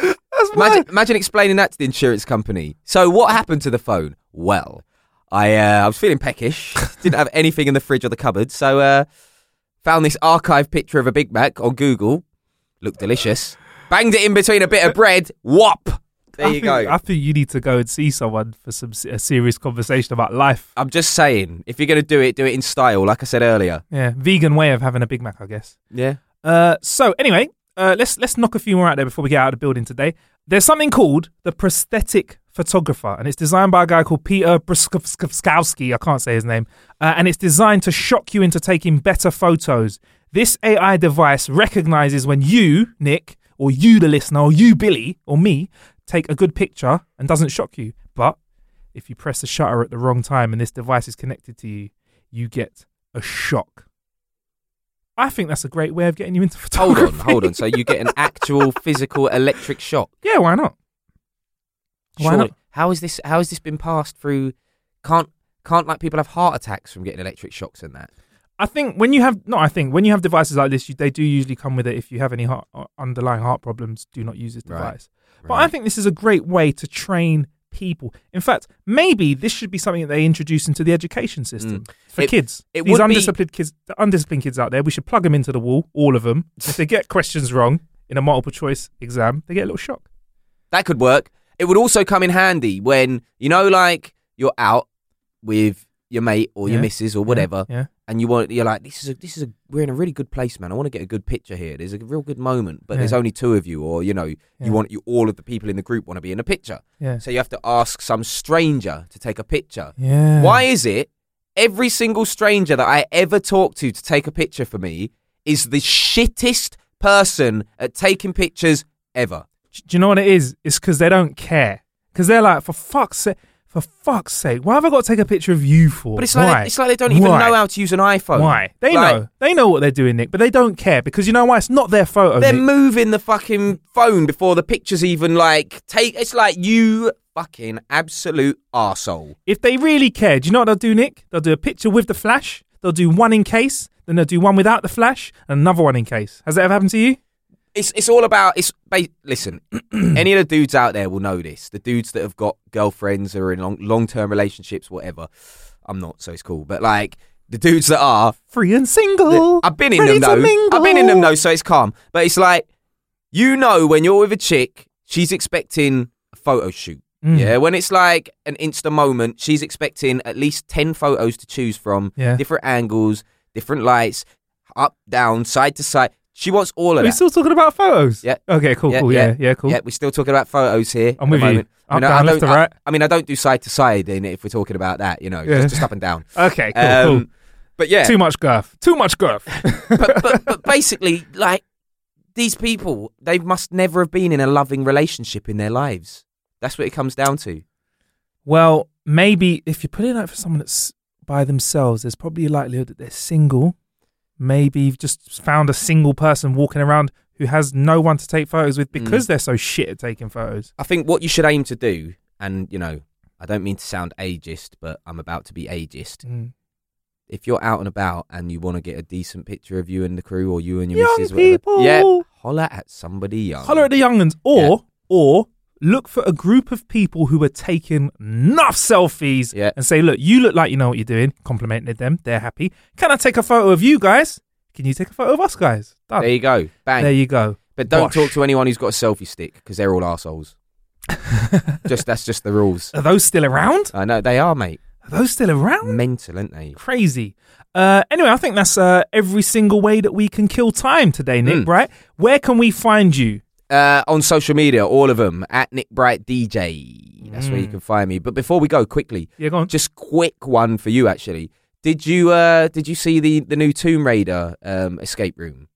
That's Imagine, imagine explaining that to the insurance company. So what happened to the phone? Well, I uh, I was feeling peckish. [LAUGHS] Didn't have anything in the fridge or the cupboard, so uh, found this archive picture of a Big Mac on Google. Looked delicious. Banged it in between a bit of bread. Whop! There I you think, go. I think you need to go and see someone for some a serious conversation about life. I'm just saying, if you're gonna do it, do it in style, like I said earlier. Yeah, vegan way of having a Big Mac, I guess. Yeah. Uh, so anyway, uh, let's let's knock a few more out there before we get out of the building today. There's something called the prosthetic photographer, and it's designed by a guy called Peter Bruskowski. I can't say his name, uh, and it's designed to shock you into taking better photos. This AI device recognizes when you, Nick, or you, the listener, or you, Billy, or me, take a good picture and doesn't shock you. But if you press the shutter at the wrong time and this device is connected to you, you get a shock. I think that's a great way of getting you into [LAUGHS] Hold photography. on, hold on. So you get an actual physical electric shock. Yeah, why not? Why Surely- not? How is this? How has this been passed through? Can't can't like people have heart attacks from getting electric shocks and that? I think when you have no, I think when you have devices like this, you, they do usually come with it. If you have any heart, uh, underlying heart problems, do not use this Right, device. But I think this is a great way to train people. In fact, maybe this should be something that they introduce into the education system for Mm. It- kids. it These would be- undisciplined kids, the undisciplined kids out there, we should plug them into the wall, all of them. [LAUGHS] if they get questions wrong in a multiple choice exam, they get a little shock. that could work. It would also come in handy when you know, like you're out with your mate or your missus or whatever, Yeah. And you want you're like, this is a this is a we're in a really good place, man. I want to get a good picture here. There's a real good moment, but Yeah. there's only two of you, or you know, Yeah. you want you all of the people in the group want to be in a picture. Yeah. So you have to ask some stranger to take a picture. Yeah. Why is it every single stranger that I ever talk to to take a picture for me is the shittest person at taking pictures ever. Do you know what it is? It's because they don't care. Because they're like, for fuck's sake, for fuck's sake, why have I got to take a picture of you for? But it's like Why? they, it's like they don't even Why? know how to use an iPhone. Why? They Like, know. They know what they're doing, Nick, but they don't care because you know why? It's not their photo. They're Nick. moving the fucking phone before the pictures even like take. It's like you fucking absolute arsehole. if they really care, do you know what they'll do, Nick? They'll do a picture with the flash. They'll do one in case. Then they'll do one without the flash and another one in case. Has that ever happened to you? It's it's all about it's. Ba- listen, [CLEARS THROAT] any of the dudes out there will know this. The dudes that have got girlfriends or in long long term relationships, whatever. I'm not, so it's cool. But like the dudes that are, Free and single. I've been in them though. I've been in them though, so it's calm. But it's like you know when you're with a chick, she's expecting a photo shoot. Mm. Yeah, when it's like an Insta moment, she's expecting at least 10 photos to choose from, Yeah. different angles, different lights, up, down, side to side. She wants all of we that. still talking about photos? Yeah. Okay, cool, cool. Yeah, yeah, cool. Yeah, we're still talking about photos here. I'm at with the you. moment. I Up, mean, I- down, I left don't- to right. I mean, I don't do side to side in it if we're talking about that, you know, Yeah. just, just up and down. [LAUGHS] Okay, cool, Um, cool. But yeah, Too much girth. Too much girth. [LAUGHS] but, but, but basically, like, these people, they must never have been in a loving relationship in their lives. That's what it comes down to. well, maybe if you put it out for someone that's by themselves, there's probably a likelihood that they're single. Maybe you've just found a single person walking around who has no one to take photos with Mm. because they're so shit at taking photos. I think what you should aim to do, and, you know, I don't mean to sound ageist, but I'm about to be ageist. Mm. If you're out and about and you want to get a decent picture of you and the crew or you and your Young missus, whatever, people. yeah, holler at somebody young. Holler at the younguns, or or look for a group of people who are taking enough selfies Yeah. and say, "Look, you look like you know what you're doing." Complimented them; they're happy. Can I take a photo of you guys? Can you take a photo of us guys? Done. There you go. Bang. There you go. But don't Bosh. talk to anyone who's got a selfie stick because they're all assholes. [LAUGHS] just that's just the rules. Are those still around? I know they are, mate. Are those still around? Mental, aren't they? Crazy. Uh, anyway, I think that's uh, every single way that we can kill time today, Nick. Mm. Right? Where can we find you? Uh, on social media, all of them at Nick Bright DJ. That's where you can find me. But before we go, quickly, Yeah, go on. just quick one for you. Actually, did you uh did you see the the new Tomb Raider um escape room?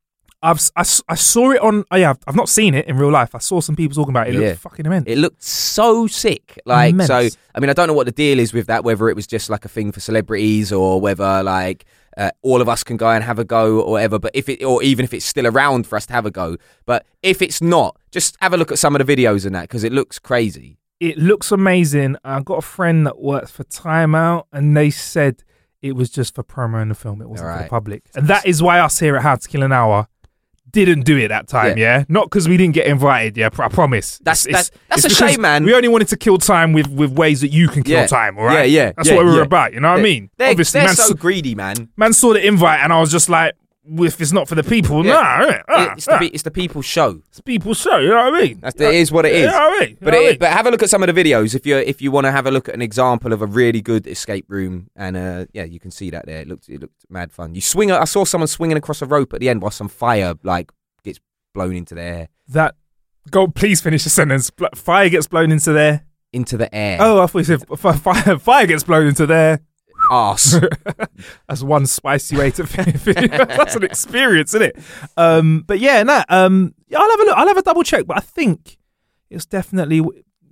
I've I, I saw it on. Oh yeah, I've, I've not seen it in real life. I saw some people talking about it. It Yeah. looked fucking immense. It looked so sick. Like Immense. so I mean I don't know what the deal is with that, whether it was just like a thing for celebrities or whether like uh, all of us can go and have a go or whatever, but if it or even if it's still around for us to have a go. But if it's not, just have a look at some of the videos and that because it looks crazy. it looks amazing. I've got a friend that works for Time Out, and they said it was just for promo in the film. It wasn't for the public, and that is why us here at How to Kill an Hour didn't do it that time. Yeah, not because we didn't get invited. Yeah, I promise. That's- It's- that's- that's it's a shame, man. We only wanted to kill time with with ways that you can kill Yeah. time. All right. Yeah, yeah, That's yeah, what we were yeah. about. You know what I mean? They're, Obviously, they're man, so saw, greedy, man. man saw the invite, and I was just like, if it's not for the people, Yeah. nah? Ah, it's, the, ah. it's the people's show. It's people's show. You know what I mean? That's, it is what it is. You know what I mean? You But know what I mean? but have a look at some of the videos if you if you want to have a look at an example of a really good escape room and uh yeah you can see that there it looked it looked mad fun. You swing I saw someone swinging across a rope at the end while some fire like gets blown into the air that go please finish the sentence fire gets blown into there into the air. oh i thought you said fire, fire gets blown into there arse. [LAUGHS] that's one spicy way to [LAUGHS] finish that's an experience isn't it um but yeah no um i'll have a look i'll have a double check but i think it's definitely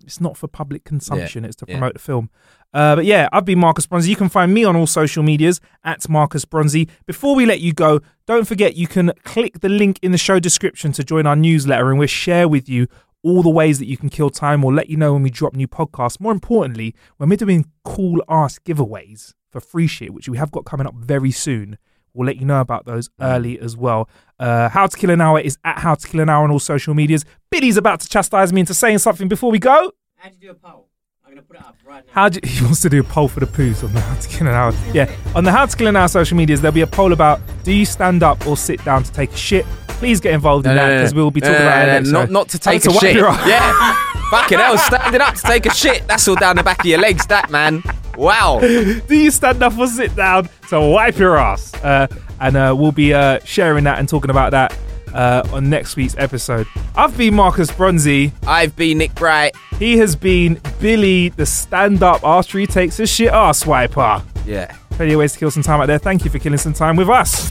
it's not for public consumption it's to yeah. promote the film uh, but yeah, I've been Marcus Bronzy. You can find me on all social medias at Marcus Bronzy. Before we let you go, don't forget you can click the link in the show description to join our newsletter, and we'll share with you all the ways that you can kill time. We'll let you know when we drop new podcasts. More importantly, when we're doing cool ass giveaways for free shit, which we have got coming up very soon. We'll let you know about those early as well. Uh, How to Kill an Hour is at How to Kill an Hour on all social medias. Billy's about to chastise me into saying something before we go. How do you do a poll? I'm going to put it up right now. How do you, [LAUGHS] he wants to do a poll for the poos on the How to Kill an Hour? Yeah, on the How to Kill an Hour social medias, there'll be a poll about do you stand up or sit down to take a shit? Please get involved in that because we'll be talking No, no, about no, it no, next. not so- not to Time take a wipe shit. your ass. Yeah, [LAUGHS] fucking hell, standing up to take a shit. That's all down the back of your legs, that man. Wow. do you stand up or sit down to wipe your ass? Uh, and uh, we'll be uh, sharing that and talking about that uh, on next week's episode. I've been Marcus Bronzy. I've been Nick Bright. He has been Billy, the stand-up after he takes his shit ass wiper. Yeah. Plenty of ways to kill some time out there. Thank you for killing some time with us.